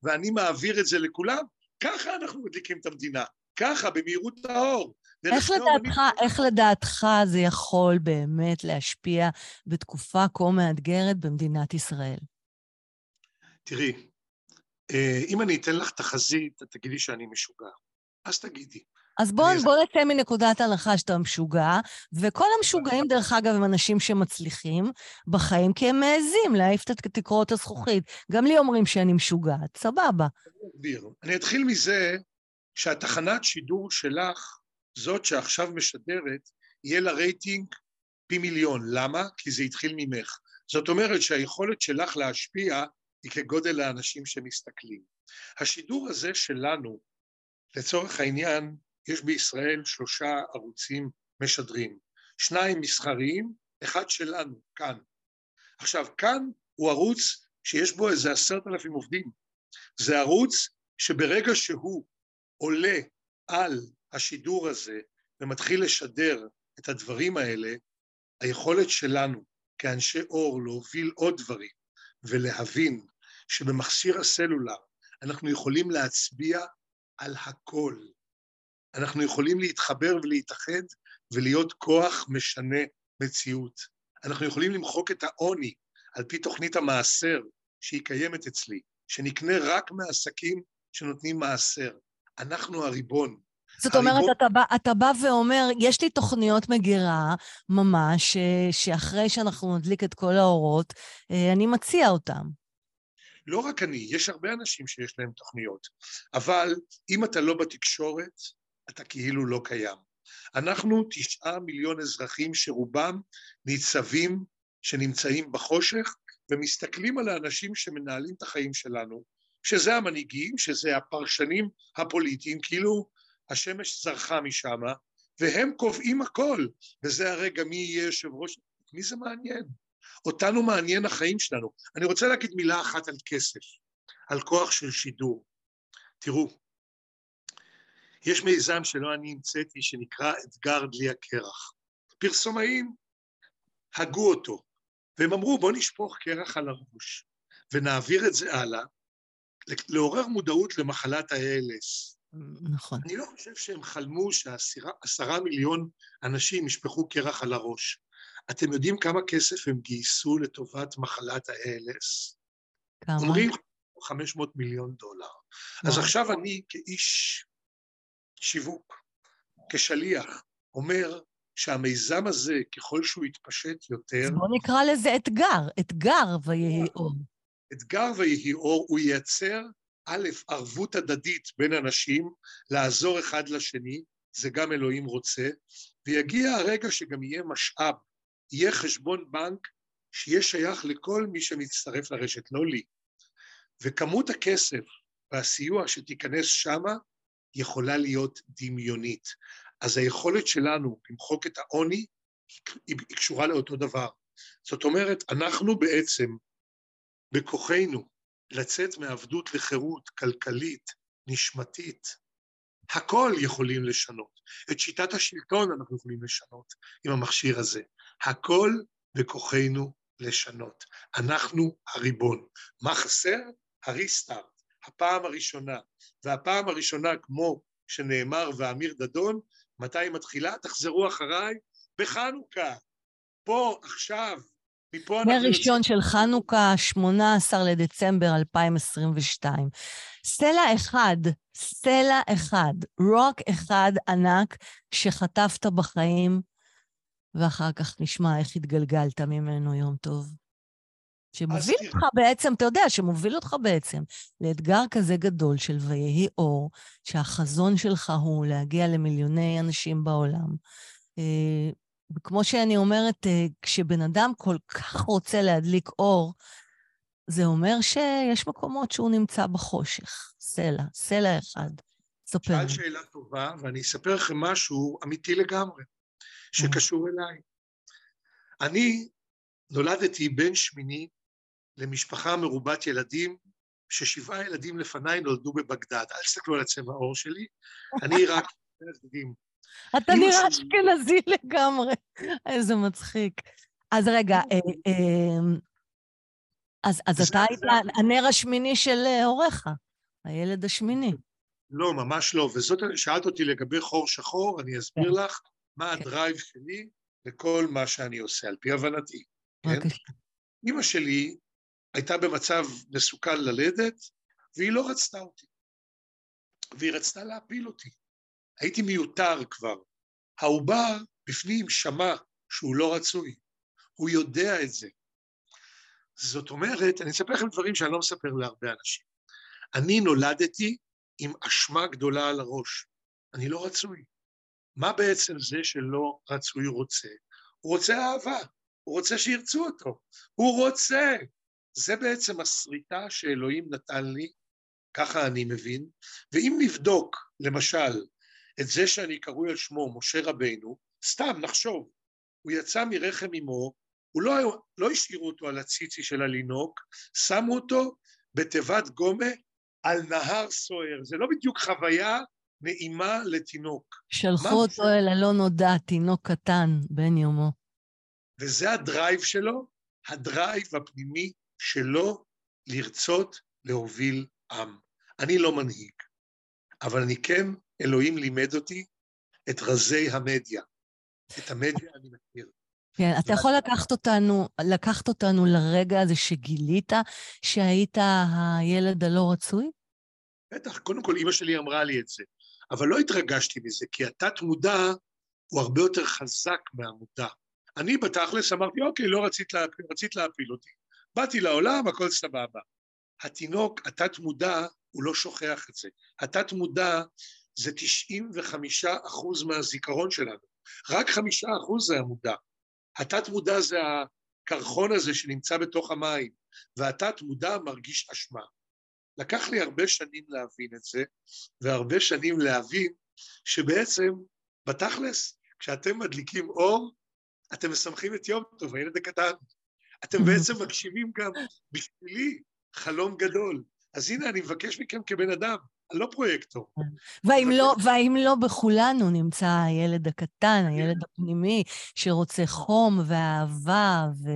Speaker 7: ואני מעביר את זה לכולם, ככה אנחנו מדליקים את המדינה.
Speaker 5: ככה, במהירות האור.
Speaker 3: איך לדעתך, איך לדעתך זה יכול באמת להשפיע בתקופה כה מאתגרת במדינת ישראל?
Speaker 5: תראי, אה, אם אני אתן לך תחזית, את תגידי שאני משוגע. אז תגידי.
Speaker 3: אז בואו
Speaker 5: אני-
Speaker 3: בוא נצא מנקודת הנחה שאתה משוגע, וכל המשוגעים, דרך אגב, הם אנשים שמצליחים בחיים, כי הם מעזים להעיף את תקרות הזכוכית. גם לי אומרים שאני משוגעת, סבבה.
Speaker 5: אני אתחיל מזה שהתחנת שידור שלך, זאת שעכשיו משדרת, יהיה לה רייטינג פי מיליון. למה? כי זה התחיל ממך. זאת אומרת שהיכולת שלך להשפיע היא כגודל האנשים שמסתכלים. השידור הזה שלנו, לצורך העניין, יש בישראל שלושה ערוצים משדרים. שניים מסחריים, אחד שלנו, כאן. עכשיו, כאן הוא ערוץ שיש בו איזה עשרת אלפים עובדים. זה ערוץ שברגע שהוא עולה על השידור הזה ומתחיל לשדר את הדברים האלה, היכולת שלנו כאנשי אור להוביל עוד דברים ולהבין שבמכשיר הסלולר אנחנו יכולים להצביע על הכל. אנחנו יכולים להתחבר ולהתאחד ולהיות כוח משנה מציאות. אנחנו יכולים למחוק את העוני על פי תוכנית המעשר שהיא קיימת אצלי, שנקנה רק מעסקים שנותנים מעשר. אנחנו הריבון.
Speaker 3: זאת אומרת,
Speaker 5: הריבון-
Speaker 3: אתה בא, אתה בא ואומר, יש לי תוכניות מגירה ממש, ש- שאחרי שאנחנו נדליק את כל האורות, אה, אני מציע אותן.
Speaker 5: לא רק אני, יש הרבה אנשים שיש להם תוכניות, אבל אם אתה לא בתקשורת, אתה כאילו לא קיים. אנחנו תשעה מיליון אזרחים שרובם ניצבים, שנמצאים בחושך, ומסתכלים על האנשים שמנהלים את החיים שלנו, שזה המנהיגים, שזה הפרשנים הפוליטיים, כאילו השמש זרחה משם, והם קובעים הכל, וזה הרגע מי יהיה יושב ראש, מי זה מעניין? אותנו מעניין החיים שלנו. אני רוצה להגיד מילה אחת על כסף, על כוח של שידור. תראו, יש מיזם שלא אני המצאתי שנקרא אתגר דלי הקרח. פרסומאים הגו אותו, והם אמרו בוא נשפוך קרח על הראש ונעביר את זה הלאה, לעורר מודעות למחלת ה-ALS.
Speaker 3: נכון.
Speaker 5: אני לא חושב שהם חלמו שעשרה מיליון אנשים ישפכו קרח על הראש. אתם יודעים כמה כסף הם גייסו לטובת מחלת ה-ALS?
Speaker 3: כמה?
Speaker 5: אומרים 500 מיליון דולר. אז. עכשיו אני כאיש שיווק, כשליח, אומר שהמיזם הזה, ככל שהוא יתפשט יותר,
Speaker 3: אז בוא נקרא לזה אתגר, אתגר ויהי אור.
Speaker 5: אתגר ויהי אור, הוא ייצר, א', ערבות הדדית בין אנשים, לעזור אחד לשני, זה גם אלוהים רוצה, ויגיע הרגע שגם יהיה משאב, יהיה חשבון בנק שיהיה שייך לכל מי שמצטרף לרשת, לא לי. וכמות הכסף והסיוע שתיכנס שמה יכולה להיות דמיונית. אז היכולת שלנו למחוק את העוני היא קשורה לאותו דבר. זאת אומרת, אנחנו בעצם בכוחנו לצאת מעבדות לחירות כלכלית, נשמתית, הכל יכולים לשנות. את שיטת השלטון אנחנו יכולים לשנות עם המכשיר הזה. הכל בכוחנו לשנות. אנחנו הריבון. מה חסר? הריסטארט, הפעם הראשונה. והפעם הראשונה, כמו שנאמר ואמיר דדון, מתי היא מתחילה? תחזרו אחריי בחנוכה. פה, עכשיו, מפה אנחנו...
Speaker 3: נר ראשון של חנוכה, 18 לדצמבר 2022. סלע אחד, סלע אחד, רוק אחד ענק שחטפת בחיים, ואחר כך נשמע איך התגלגלת ממנו יום טוב. שמוביל
Speaker 5: תראה.
Speaker 3: אותך בעצם, אתה יודע, שמוביל אותך בעצם לאתגר כזה גדול של ויהי אור, שהחזון שלך הוא להגיע למיליוני אנשים בעולם. וכמו שאני אומרת, אה, כשבן אדם כל כך רוצה להדליק אור, זה אומר שיש מקומות שהוא נמצא בחושך. סלע, סלע אחד. ספר.
Speaker 5: שאלת. שאלה טובה, ואני אספר לכם משהו אמיתי לגמרי, שקשור אליי. אני נולדתי בן שמיני למשפחה מרובת ילדים, ששבעה ילדים לפניי נולדו בבגדד. אל תסתכלו על הצבע העור שלי, אני רק.
Speaker 3: אתה נראה אשכנזי לגמרי. איזה מצחיק. אז רגע, אה, אה, אז, אז אתה היית הנר השמיני של אה, הוריך, הילד השמיני.
Speaker 5: לא, ממש לא. וזאת, שאלת אותי לגבי חור שחור, אני אסביר
Speaker 3: כן.
Speaker 5: לך מה
Speaker 3: כן.
Speaker 5: הדרייב שלי לכל מה שאני עושה, על פי הבנתי. כן?
Speaker 3: בבקשה.
Speaker 5: אימא שלי הייתה במצב מסוכן ללדת, והיא לא רצתה אותי. והיא רצתה להפיל אותי. הייתי מיותר כבר. העובר בפנים שמע שהוא לא רצוי. הוא יודע את זה. זאת אומרת, אני אספר לכם דברים שאני לא מספר להרבה אנשים. אני נולדתי עם אשמה גדולה על הראש. אני לא רצוי. מה בעצם זה שלא רצוי רוצה? הוא רוצה אהבה, הוא רוצה שירצו אותו, הוא רוצה. זה בעצם הסריטה שאלוהים נתן לי, ככה אני מבין, ואם נבדוק, למשל, את זה שאני קרוי על שמו, משה רבנו, סתם, נחשוב, הוא יצא מרחם אמו, הוא לא, לא השאירו אותו על הציצי של הלינוק, שמו אותו בתיבת גומה על נהר סוער. זה לא בדיוק חוויה נעימה לתינוק.
Speaker 3: שלחו אותו? אל הלא נודע, תינוק קטן, בן יומו.
Speaker 5: וזה הדרייב שלו, הדרייב הפנימי שלו לרצות להוביל עם. אני לא מנהיג, אבל אני כן, אלוהים לימד אותי את רזי המדיה. את המדיה אני מכיר.
Speaker 3: כן, אתה יכול לקחת אותנו, לקחת אותנו לרגע הזה שגילית שהיית הילד הלא רצוי?
Speaker 5: בטח, קודם כל אימא שלי אמרה לי את זה, אבל לא התרגשתי מזה, כי התת-מודע הוא הרבה יותר חזק מהמודע. אני בתכלס אמרתי, אוקיי, לא רצית, לה, רצית להפיל אותי. באתי לעולם, הכל סבבה. התינוק, התת-מודע, הוא לא שוכח את זה. התת-מודע זה 95 אחוז מהזיכרון שלנו. רק חמישה אחוז זה המודע. התת-מודע זה הקרחון הזה שנמצא בתוך המים, והתת-מודע מרגיש אשמה. לקח לי הרבה שנים להבין את זה, והרבה שנים להבין שבעצם, בתכלס, כשאתם מדליקים אור, אתם משמחים את יום טוב, הילד הקטן. אתם בעצם מגשימים גם בשבילי חלום גדול. אז הנה, אני מבקש מכם כבן אדם, לא פרויקטור.
Speaker 3: והאם לא, והאם לא בכולנו נמצא הילד הקטן, הילד הפנימי, שרוצה חום ואהבה ו...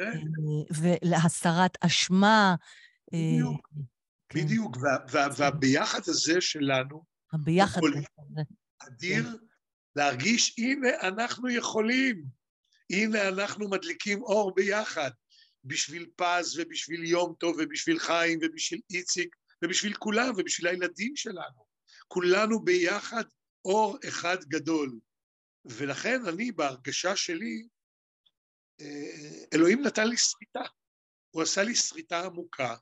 Speaker 5: נראה,
Speaker 3: ולהסרת אשמה.
Speaker 5: בדיוק.
Speaker 3: אה, כן,
Speaker 5: בדיוק, וה- והביחד הזה שלנו,
Speaker 3: הביחד הזה.
Speaker 5: אדיר, להרגיש, הנה, אנחנו יכולים. הנה, אנחנו מדליקים אור ביחד. בשביל פז ובשביל יום טוב ובשביל חיים ובשביל איציק ובשביל כולם ובשביל הילדים שלנו. כולנו ביחד אור אחד גדול. ולכן אני, בהרגשה שלי, אה, אלוהים נתן לי שריטה. הוא עשה לי שריטה עמוקה.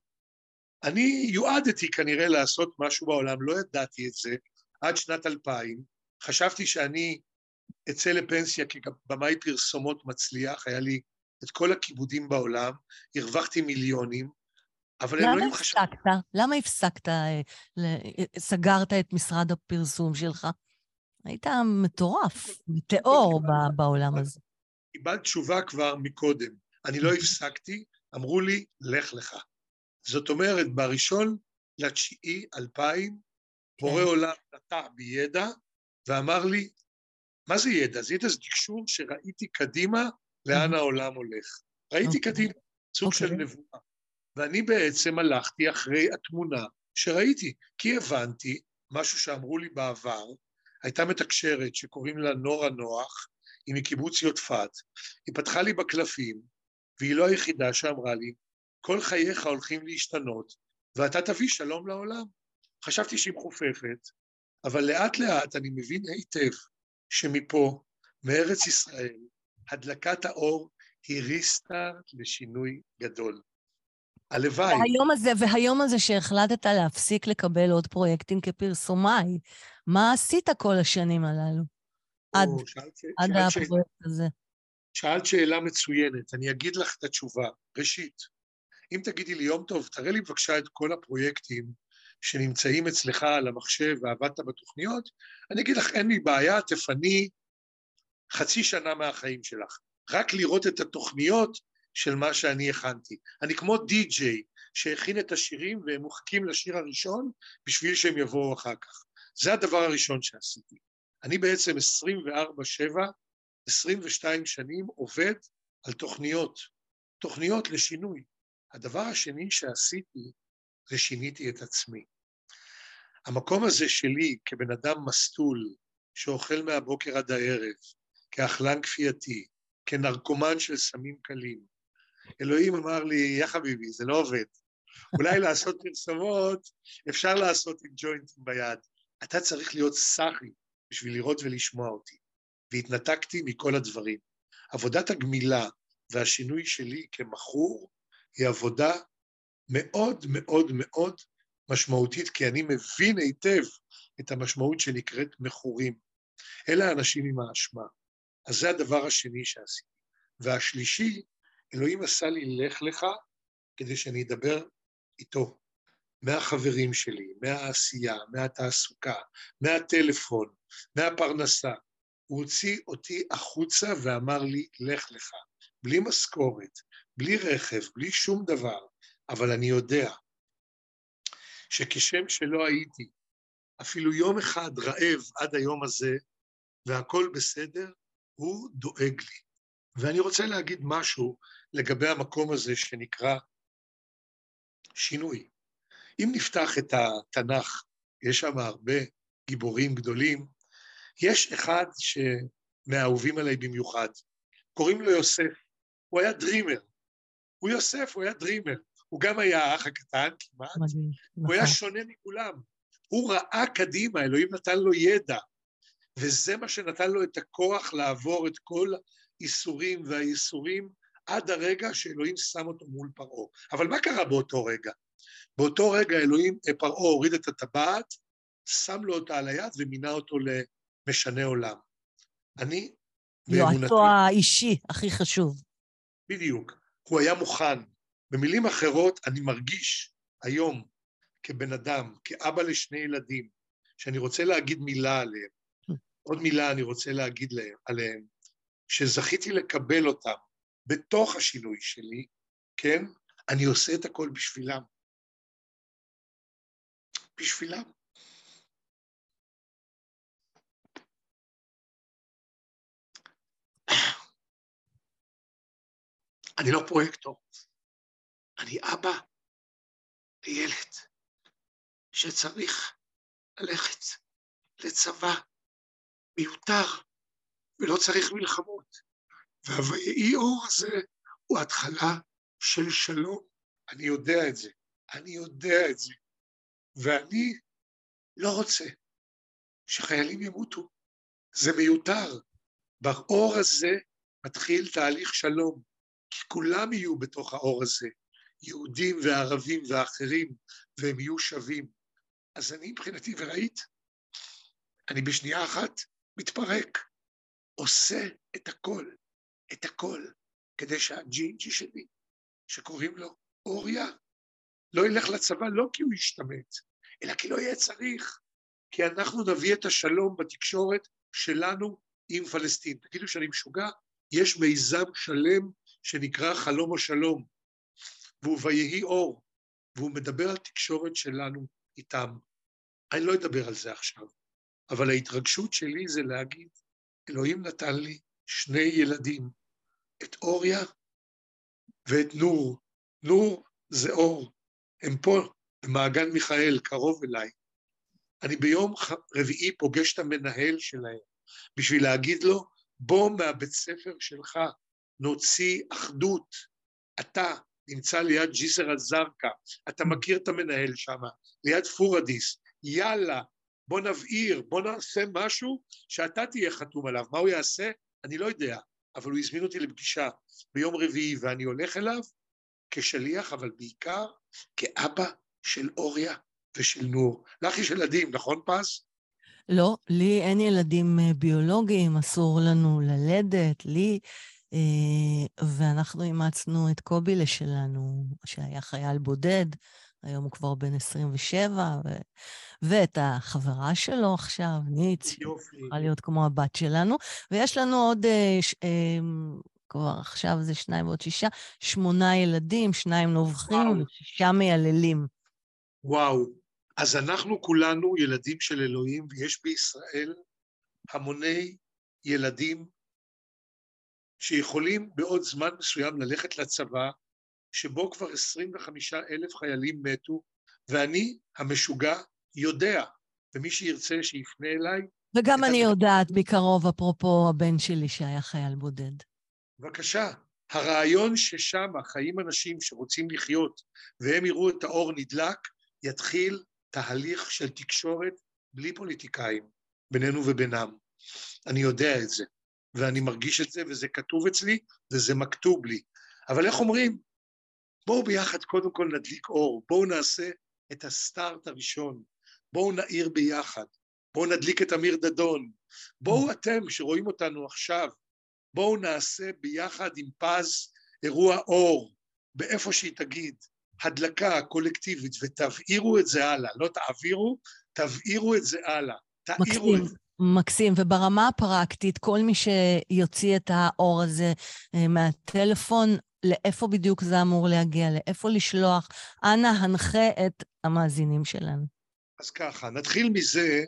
Speaker 5: אני יועדתי כנראה לעשות משהו בעולם, לא ידעתי את זה עד שנת 2000. חשבתי שאני אצא לפנסיה כבמאי פרסומות מצליח, היה לי את כל הכיבודים בעולם, הרווחתי מיליונים, אבל
Speaker 3: למה
Speaker 5: אלוהים חשב...
Speaker 3: הפסקת? למה הפסקת, אה, ל- סגרת את משרד הפרסום שלך? היית מטורף, מטאור בעולם הזה.
Speaker 5: קיבלת תשובה כבר מקודם. אני לא הפסקתי, אמרו לי, לך לך. זאת אומרת, בראשון לתשיעי 2000, בורא עולם נטע בי ידע, ואמר לי, מה זה ידע? זה ידע זה תקשור שראיתי קדימה לאן העולם הולך. ראיתי
Speaker 3: אוקיי.
Speaker 5: קדימה, סוג של
Speaker 3: אוקיי.
Speaker 5: נבואה. ואני בעצם הלכתי אחרי התמונה שראיתי, כי הבנתי משהו שאמרו לי בעבר, הייתה מתקשרת שקוראים לה נורה נוח, היא מקיבוץ יודפת, היא פתחה לי בקלפים, והיא לא היחידה שאמרה לי, כל חייך הולכים להשתנות, ואתה תביא שלום לעולם. חשבתי שהיא מחופפת, אבל לאט לאט אני מבין היטב שמפה, מארץ ישראל, הדלקת האור היא ריסטארט לשינוי גדול. הלוואי.
Speaker 3: והיום הזה, והיום הזה שהחלטת להפסיק לקבל עוד פרויקטים כפרסומאי, מה עשית כל השנים הללו? עד,
Speaker 5: שאלת
Speaker 3: עד
Speaker 5: שאלת
Speaker 3: הפרויקט הזה.
Speaker 5: שאלת שאלה מצוינת, אני אגיד לך את התשובה. ראשית, אם תגידי לי, יום טוב, תראה לי בבקשה את כל הפרויקטים שנמצאים אצלך על המחשב ועבדת בתוכניות, אני אגיד לך, אין לי בעיה, תפני חצי שנה מהחיים שלך. רק לראות את התוכניות של מה שאני הכנתי. אני כמו די-ג'יי שהכין את השירים והם מוחקים לשיר הראשון בשביל שהם יבואו אחר כך. זה הדבר הראשון שעשיתי. אני בעצם 24-7, 22 שנים עובד על תוכניות, תוכניות לשינוי. הדבר השני שעשיתי זה שיניתי את עצמי. המקום הזה שלי כבן אדם מסטול, שאוכל מהבוקר עד הערב, כאכלן כפייתי, כנרקומן של סמים קלים, אלוהים אמר לי, יא חביבי, זה לא עובד. אולי לעשות פרסומות, אפשר לעשות עם ג'וינטים ביד. אתה צריך להיות סאחי בשביל לראות ולשמוע אותי. והתנתקתי מכל הדברים. עבודת הגמילה והשינוי שלי כמכור היא עבודה מאוד מאוד מאוד משמעותית, כי אני מבין היטב את המשמעות שנקראת מכורים. אלה האנשים עם האשמה. אז זה הדבר השני שעשיתי. והשלישי, אלוהים עשה לי לך לך כדי שאני אדבר איתו, מהחברים שלי, מהעשייה, מהתעסוקה, מהטלפון, מהפרנסה. הוא הוציא אותי החוצה ואמר לי, לך לך, בלי משכורת, בלי רכב, בלי שום דבר, אבל אני יודע שכשם שלא הייתי אפילו יום אחד רעב עד היום הזה, והכול בסדר, הוא דואג לי. ואני רוצה להגיד משהו לגבי המקום הזה שנקרא שינוי. אם נפתח את התנ"ך, יש שם הרבה גיבורים גדולים, יש אחד שמאהובים עליי במיוחד, קוראים לו יוסף, הוא היה דרימר. הוא יוסף, הוא היה דרימר. הוא גם היה האח הקטן כמעט, מדהים, הוא היה נכון. שונה מכולם. הוא ראה קדימה, אלוהים נתן לו ידע, וזה מה שנתן לו את הכוח לעבור את כל האיסורים והייסורים עד הרגע שאלוהים שם אותו מול פרעה. אבל מה קרה באותו רגע? באותו רגע אלוהים, אה, פרעה הוריד את הטבעת, שם לו אותה על היד ומינה אותו למשנה עולם. אני,
Speaker 3: באמונתי... יועצו האישי הכי חשוב.
Speaker 5: בדיוק. הוא היה מוכן. במילים אחרות, אני מרגיש היום כבן אדם, כאבא לשני ילדים, שאני רוצה להגיד מילה עליהם. עוד מילה אני רוצה להגיד להם, עליהם, שזכיתי לקבל אותם בתוך השינוי שלי, כן? אני עושה את הכל בשבילם. בשבילם. אני לא פרויקטור, אני אבא לילד שצריך ללכת לצבא מיותר ולא צריך מלחמות. וה"ויהי אור" הזה הוא התחלה של שלום. אני יודע את זה, אני יודע את זה. ואני לא רוצה שחיילים ימותו. זה מיותר. באור הזה מתחיל תהליך שלום, כי כולם יהיו בתוך האור הזה, יהודים וערבים ואחרים, והם יהיו שווים. אז אני מבחינתי, וראית, אני בשנייה אחת מתפרק, עושה את הכל את הכל, כדי שהג'ינג'י שלי, שקוראים לו אוריה, לא ילך לצבא לא כי הוא ישתמט, אלא כי לא יהיה צריך, כי אנחנו נביא את השלום בתקשורת שלנו עם פלסטין. תגידו שאני משוגע? יש מיזם שלם שנקרא חלום השלום, והוא ויהי אור, והוא מדבר על תקשורת שלנו איתם. אני לא אדבר על זה עכשיו, אבל ההתרגשות שלי זה להגיד, אלוהים נתן לי שני ילדים, את אוריה ואת נור. נור זה אור. הם פה, במעגן מיכאל, קרוב אליי. אני ביום רביעי פוגש את המנהל שלהם בשביל להגיד לו, בוא מהבית ספר שלך, נוציא אחדות. אתה נמצא ליד ג'יסר א-זרקא, אתה מכיר את המנהל שם, ליד פורדיס, יאללה, בוא נבעיר, בוא נעשה משהו שאתה תהיה חתום עליו. מה הוא יעשה? אני לא יודע. אבל הוא הזמין אותי לפגישה ביום רביעי, ואני הולך אליו כשליח, אבל בעיקר כאבא של אוריה ושל נור. לך יש ילדים, נכון פז?
Speaker 3: לא, לי אין ילדים אה, ביולוגיים, אסור לנו ללדת, לי, אה, ואנחנו אימצנו את קובילה שלנו, שהיה חייל בודד, היום הוא כבר בן 27, ו... ואת החברה שלו עכשיו, ניץ, שיכולה להיות כמו הבת שלנו, ויש לנו עוד, אה, ש... אה, כבר עכשיו זה שניים ועוד שישה, שמונה ילדים, שניים נובחים ושישה מייללים.
Speaker 5: וואו, אז אנחנו כולנו ילדים של אלוהים, ויש בישראל המוני ילדים שיכולים בעוד זמן מסוים ללכת לצבא, שבו כבר 25 אלף חיילים מתו, ואני המשוגע יודע, ומי שירצה שיפנה אליי,
Speaker 3: וגם אני יודעת בקרוב, אפרופו הבן שלי שהיה חייל בודד.
Speaker 5: בבקשה. הרעיון ששם חיים אנשים שרוצים לחיות והם יראו את האור נדלק, יתחיל תהליך של תקשורת בלי פוליטיקאים, בינינו ובינם. אני יודע את זה, ואני מרגיש את זה, וזה כתוב אצלי, וזה מכתוב לי. אבל איך אומרים? בואו ביחד קודם כל נדליק אור, בואו נעשה את הסטארט הראשון, בואו נעיר ביחד, בואו נדליק את אמיר דדון, בואו אתם שרואים אותנו עכשיו, בואו נעשה ביחד עם פז אירוע אור, באיפה שהיא תגיד, הדלקה קולקטיבית, ותבעירו את זה הלאה, לא תעבירו, תבעירו את זה הלאה, תעירו את זה.
Speaker 3: מקסים. וברמה הפרקטית, כל מי שיוציא את האור הזה אה, מהטלפון, לאיפה בדיוק זה אמור להגיע? לאיפה לשלוח? אנא הנחה את המאזינים שלנו.
Speaker 5: אז ככה, נתחיל מזה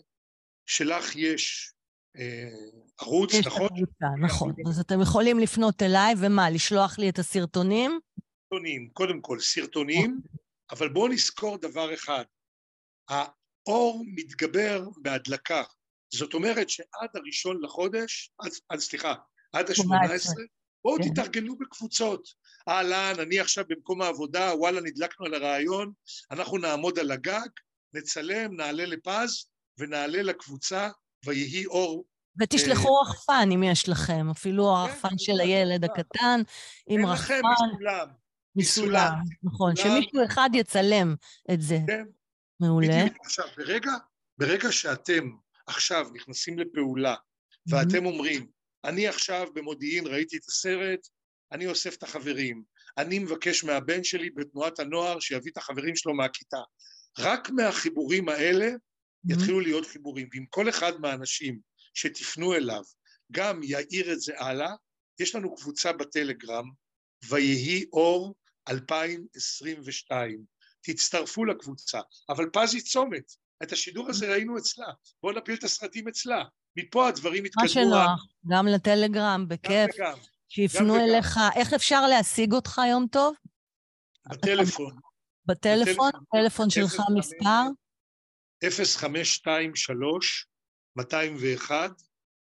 Speaker 5: שלך יש אה, ערוץ,
Speaker 3: יש
Speaker 5: נכון?
Speaker 3: הקבוצה, נכון. אז אתם יכולים לפנות אליי, ומה, לשלוח לי את הסרטונים?
Speaker 5: סרטונים, קודם כל סרטונים, אבל בואו נזכור דבר אחד, האור מתגבר בהדלקה, זאת אומרת שעד הראשון לחודש, עד, עד סליחה, עד השמונה עשרה, בואו
Speaker 3: כן.
Speaker 5: תתארגנו בקבוצות. אהלן, אני עכשיו במקום העבודה, וואלה, נדלקנו על הרעיון, אנחנו נעמוד על הגג, נצלם, נעלה לפז, ונעלה לקבוצה, ויהי אור.
Speaker 3: ותשלחו רחפן אם יש לכם, אפילו הרחפן
Speaker 5: כמובן,
Speaker 3: של הילד. הקטן, עם
Speaker 5: אין
Speaker 3: רחפן
Speaker 5: לכם מסולם,
Speaker 3: מסולם. נכון. שמישהו אחד יצלם את זה.
Speaker 5: כן?
Speaker 3: מעולה.
Speaker 5: בדיוק. עכשיו, ברגע, ברגע שאתם עכשיו נכנסים לפעולה, ואתם אומרים, אני עכשיו במודיעין ראיתי את הסרט, אני אוסף את החברים, אני מבקש מהבן שלי בתנועת הנוער שיביא את החברים שלו מהכיתה. רק מהחיבורים האלה יתחילו להיות חיבורים, ואם כל אחד מהאנשים שתפנו אליו גם יאיר את זה הלאה, יש לנו קבוצה בטלגרם, ויהי אור 2022. תצטרפו לקבוצה, אבל פז היא צומת, את השידור הזה ראינו אצלה, בואו נפיל את הסרטים אצלה, מפה הדברים
Speaker 3: מה
Speaker 5: יתקדמו.
Speaker 3: שנוח, גם לטלגרם,
Speaker 5: גם
Speaker 3: בכיף,
Speaker 5: וגם,
Speaker 3: שיפנו
Speaker 5: גם וגם.
Speaker 3: אליך. איך אפשר להשיג אותך יום טוב?
Speaker 5: בטלפון,
Speaker 3: בטלפון?
Speaker 5: בטלפון.
Speaker 3: טלפון שלך
Speaker 5: 05.
Speaker 3: מספר?
Speaker 5: 0523 201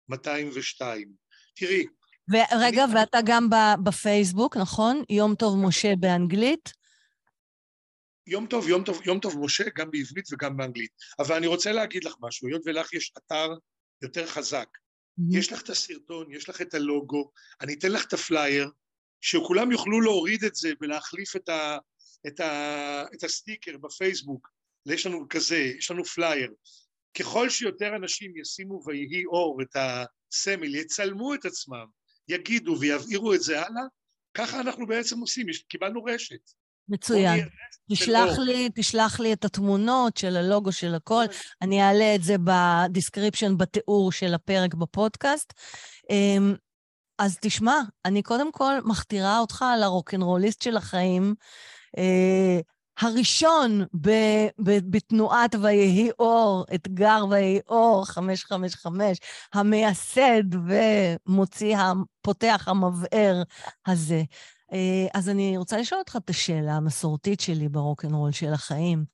Speaker 5: 202. תראי,
Speaker 3: ורגע,
Speaker 5: אני-
Speaker 3: ואתה גם בפייסבוק, נכון? יום טוב משה באנגלית?
Speaker 5: יום טוב, יום טוב, יום טוב משה, גם בעברית וגם באנגלית. אבל אני רוצה להגיד לך משהו, היות ולך יש אתר יותר חזק, יש לך את הסרטון, יש לך את הלוגו, אני אתן לך את הפלייר, שכולם יוכלו להוריד את זה ולהחליף את, ה, את, ה, את הסטיקר בפייסבוק. יש לנו כזה, יש לנו פלייר. ככל שיותר אנשים ישימו ויהי אור את הסמל, יצלמו את עצמם, יגידו ויבעירו את זה הלאה, ככה אנחנו בעצם עושים, קיבלנו רשת.
Speaker 3: מצוין. תשלח. לי, תשלח לי את התמונות של הלוגו של הכל. אני אעלה את זה ב description, בתיאור של הפרק בפודקאסט. אמ, אז תשמע, אני קודם כל מכתירה אותך על הרוקנרוליסט של החיים. אה, הראשון ב- ב- בתנועת ויהי אור, אתגר ויהי אור 555, המייסד ומוציא, הפותח המבער הזה. אה, אז אני רוצה לשאול אותך את השאלה המסורתית שלי ברוקנרול של החיים.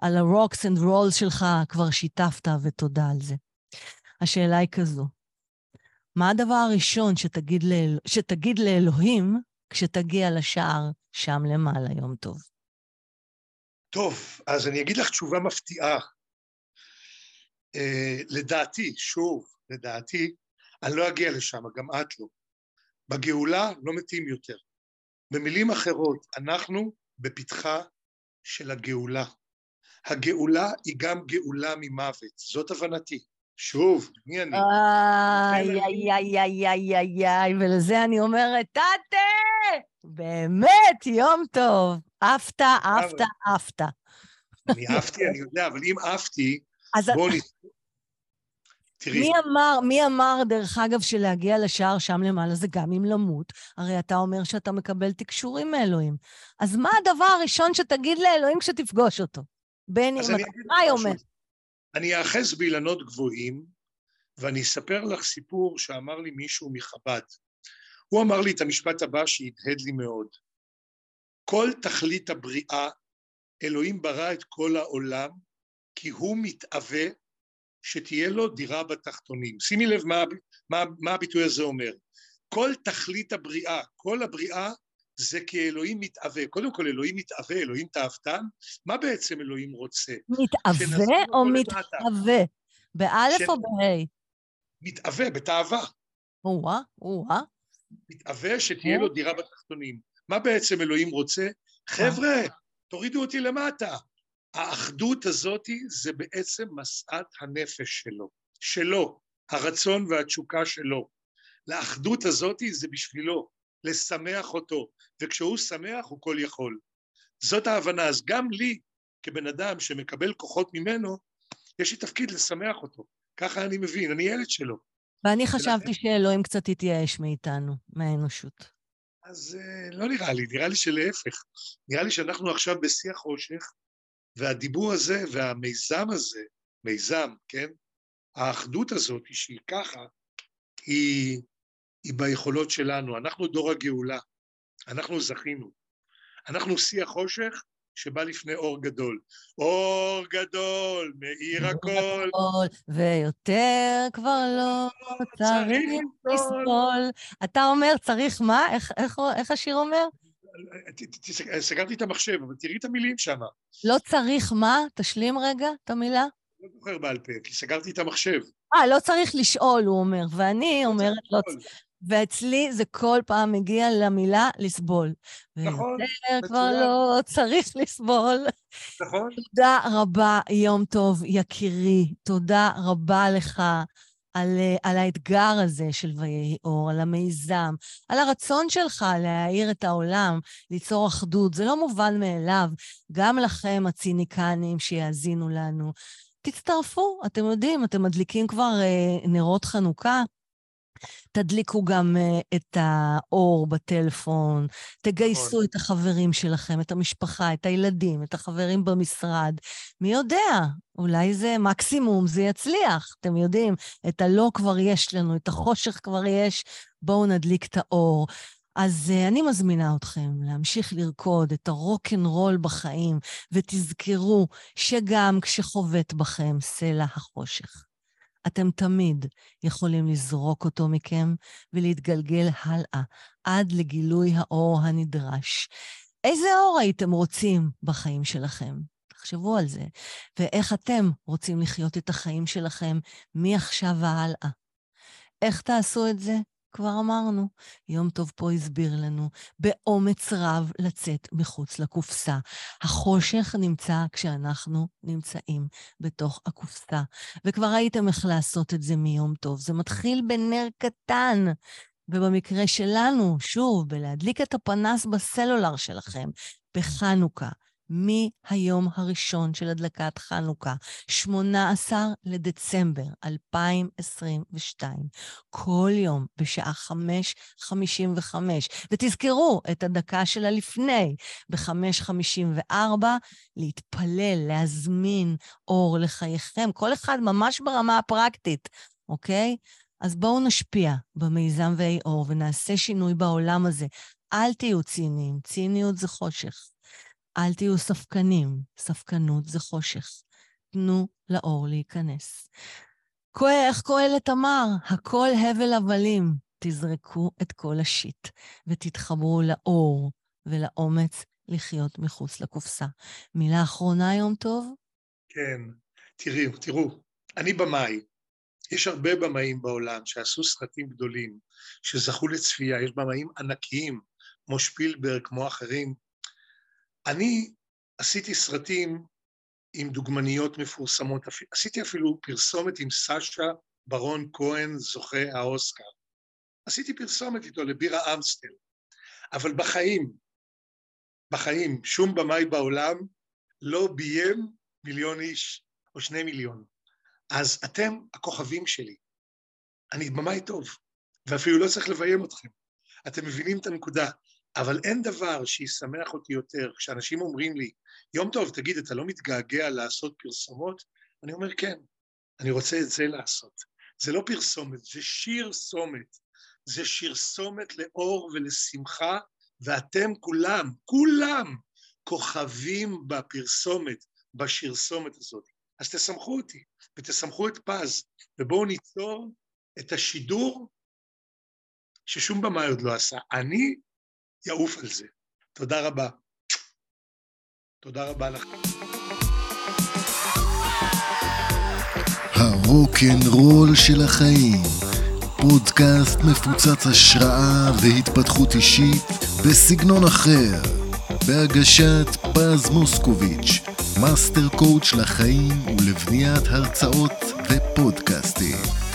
Speaker 3: על ה rocks and rolls שלך כבר שיתפת, ותודה על זה. השאלה היא כזו, מה הדבר הראשון שתגיד, לאל... שתגיד לאלוהים כשתגיע לשער שם למעלה, יום טוב?
Speaker 5: טוב, אז אני אגיד לך תשובה מפתיעה. Uh, לדעתי, שוב, לדעתי, אני לא אגיע לשם, גם את לא. בגאולה לא מתים יותר. במילים אחרות, אנחנו בפתחה של הגאולה. הגאולה היא גם גאולה ממוות, זאת הבנתי. שוב, מי אני?
Speaker 3: איי, איי, איי, איי, איי, איי, איי, ולזה אני אומרת, טאטה! באמת, יום טוב. עפת, עפת, עפת.
Speaker 5: אני עפתי, אני יודע, אבל אם עפתי, בואו. תראי,
Speaker 3: מי אמר, מי אמר, דרך אגב, שלהגיע לשער שם למעלה זה גם אם למות? הרי אתה אומר שאתה מקבל תקשורים מאלוהים. אז מה הדבר הראשון שתגיד לאלוהים כשתפגוש אותו? בין אם אתה חי או. מת.
Speaker 5: אני אאחז באילנות גבוהים, ואני אספר לך סיפור שאמר לי מישהו מחב"ד. הוא אמר לי את המשפט הבא שהדהד לי מאוד. כל תכלית הבריאה, אלוהים ברא את כל העולם כי הוא מתאווה שתהיה לו דירה בתחתונים. שימי לב מה, מה, מה הביטוי הזה אומר. כל תכלית הבריאה, כל הבריאה זה כי אלוהים מתאווה. קודם כל אלוהים מתאווה, אלוהים תאוותן, מה בעצם אלוהים רוצה?
Speaker 3: מתאווה או מתאווה? באלף או בה'?
Speaker 5: מתאווה, בתאווה.
Speaker 3: או-אה, או-אה.
Speaker 5: מתאווה שתהיה לו דירה בתחתונים. מה בעצם אלוהים רוצה? חבר'ה, תורידו אותי למטה. האחדות הזאת זה בעצם משאת הנפש שלו, שלו, הרצון והתשוקה שלו. לאחדות הזאת זה בשבילו, לשמח אותו, וכשהוא שמח הוא כל יכול. זאת ההבנה. אז גם לי, כבן אדם שמקבל כוחות ממנו, יש לי תפקיד לשמח אותו. ככה אני מבין, אני ילד שלו.
Speaker 3: ואני חשבתי שאלוהים קצת התייאש מאיתנו, מהאנושות.
Speaker 5: אז uh, לא נראה לי, נראה לי שלהפך. נראה לי שאנחנו עכשיו בשיא החושך, והדיבור הזה והמיזם הזה, מיזם, כן? האחדות הזאת, שהיא ככה, היא, היא ביכולות שלנו. אנחנו דור הגאולה, אנחנו זכינו. אנחנו שיא החושך שבא לפני אור גדול. אור גדול, מאיר הכל.
Speaker 3: ויותר כבר לא צריך לסבול. אתה אומר, צריך מה? איך, איך, איך השיר אומר?
Speaker 5: סגרתי את המחשב, אבל תראי את המילים שם.
Speaker 3: לא צריך מה? תשלים רגע את המילה.
Speaker 5: לא זוכר בעל פה, כי סגרתי את המחשב.
Speaker 3: אה, לא צריך לשאול, הוא אומר, ואני לא אומרת, לא... ואצלי זה כל פעם מגיע למילה לסבול.
Speaker 5: נכון,
Speaker 3: מצוין. כבר לא צריך לסבול.
Speaker 5: נכון.
Speaker 3: תודה רבה, יום טוב, יקירי. תודה רבה לך על, על האתגר הזה של ויהי אור, על המיזם, על הרצון שלך להאיר את העולם, ליצור אחדות. זה לא מובן מאליו. גם לכם, הציניקנים שיאזינו לנו. תצטרפו, אתם יודעים, אתם מדליקים כבר אה, נרות חנוכה. תדליקו גם uh, את האור בטלפון, תגייסו נכון. את החברים שלכם, את המשפחה, את הילדים, את החברים במשרד. מי יודע, אולי זה מקסימום, זה יצליח. אתם יודעים, את הלא כבר יש לנו, את החושך כבר יש, בואו נדליק את האור. אז uh, אני מזמינה אתכם להמשיך לרקוד את הרוקנרול בחיים, ותזכרו שגם כשחובט בכם סלע החושך, אתם תמיד יכולים לזרוק אותו מכם ולהתגלגל הלאה עד לגילוי האור הנדרש. איזה אור הייתם רוצים בחיים שלכם? תחשבו על זה. ואיך אתם רוצים לחיות את החיים שלכם מעכשיו והלאה. איך תעשו את זה? כבר אמרנו, יום טוב פה הסביר לנו, באומץ רב לצאת מחוץ לקופסה. החושך נמצא כשאנחנו נמצאים בתוך הקופסה. וכבר ראיתם איך לעשות את זה מיום טוב. זה מתחיל בנר קטן. ובמקרה שלנו, שוב, בלהדליק את הפנס בסלולר שלכם, בחנוכה, מהיום הראשון של הדלקת חנוכה, 18 לדצמבר 2022, כל יום בשעה 5.55. ותזכרו את הדקה של הלפני, ב-5.54, להתפלל, להזמין אור לחייכם, כל אחד ממש ברמה הפרקטית, אוקיי? אז בואו נשפיע במיזם ואי אור ונעשה שינוי בעולם הזה. אל תהיו ציניים, ציניות זה חושך. אל תהיו ספקנים, ספקנות זה חושך. תנו לאור להיכנס. איך קהלת אמר? הכל הבל הבלים. תזרקו את כל השיט ותתחברו לאור ולאומץ לחיות מחוץ לקופסה. מילה אחרונה, יום טוב?
Speaker 5: כן, תראו, תראו, אני במאי. יש הרבה במאים בעולם שעשו סרטים גדולים, שזכו לצפייה, יש במאים ענקיים, כמו שפילברג, כמו אחרים, אני עשיתי סרטים עם דוגמניות מפורסמות, עשיתי אפילו פרסומת עם סשה ברון כהן, זוכה האוסקר. עשיתי פרסומת איתו לבירה אמסטל, אבל בחיים, בחיים, שום במאי בעולם לא ביים מיליון איש או שני מיליון. אז אתם הכוכבים שלי. אני במאי טוב, ואפילו לא צריך לביים אתכם. אתם מבינים את הנקודה. אבל אין דבר שישמח אותי יותר. כשאנשים אומרים לי, יום טוב, תגיד, אתה לא מתגעגע לעשות פרסומות? אני אומר, כן, אני רוצה את זה לעשות. זה לא פרסומת, זה שיר סומת. זה שיר סומת לאור ולשמחה, ואתם כולם, כולם, כוכבים בפרסומת, בשיר סומת הזאת. אז תסמכו אותי, ותסמכו את פז, ובואו ניצור את השידור ששום במאי עוד לא עשה. אני יעוף על זה. תודה רבה. תודה רבה לך.
Speaker 4: הרוקנרול של החיים, פודקאסט מפוצץ השראה והתפתחות אישית בסגנון אחר, בהגשת פז מוסקוביץ', master coach לחיים ולבניית הרצאות ופודקאסטים.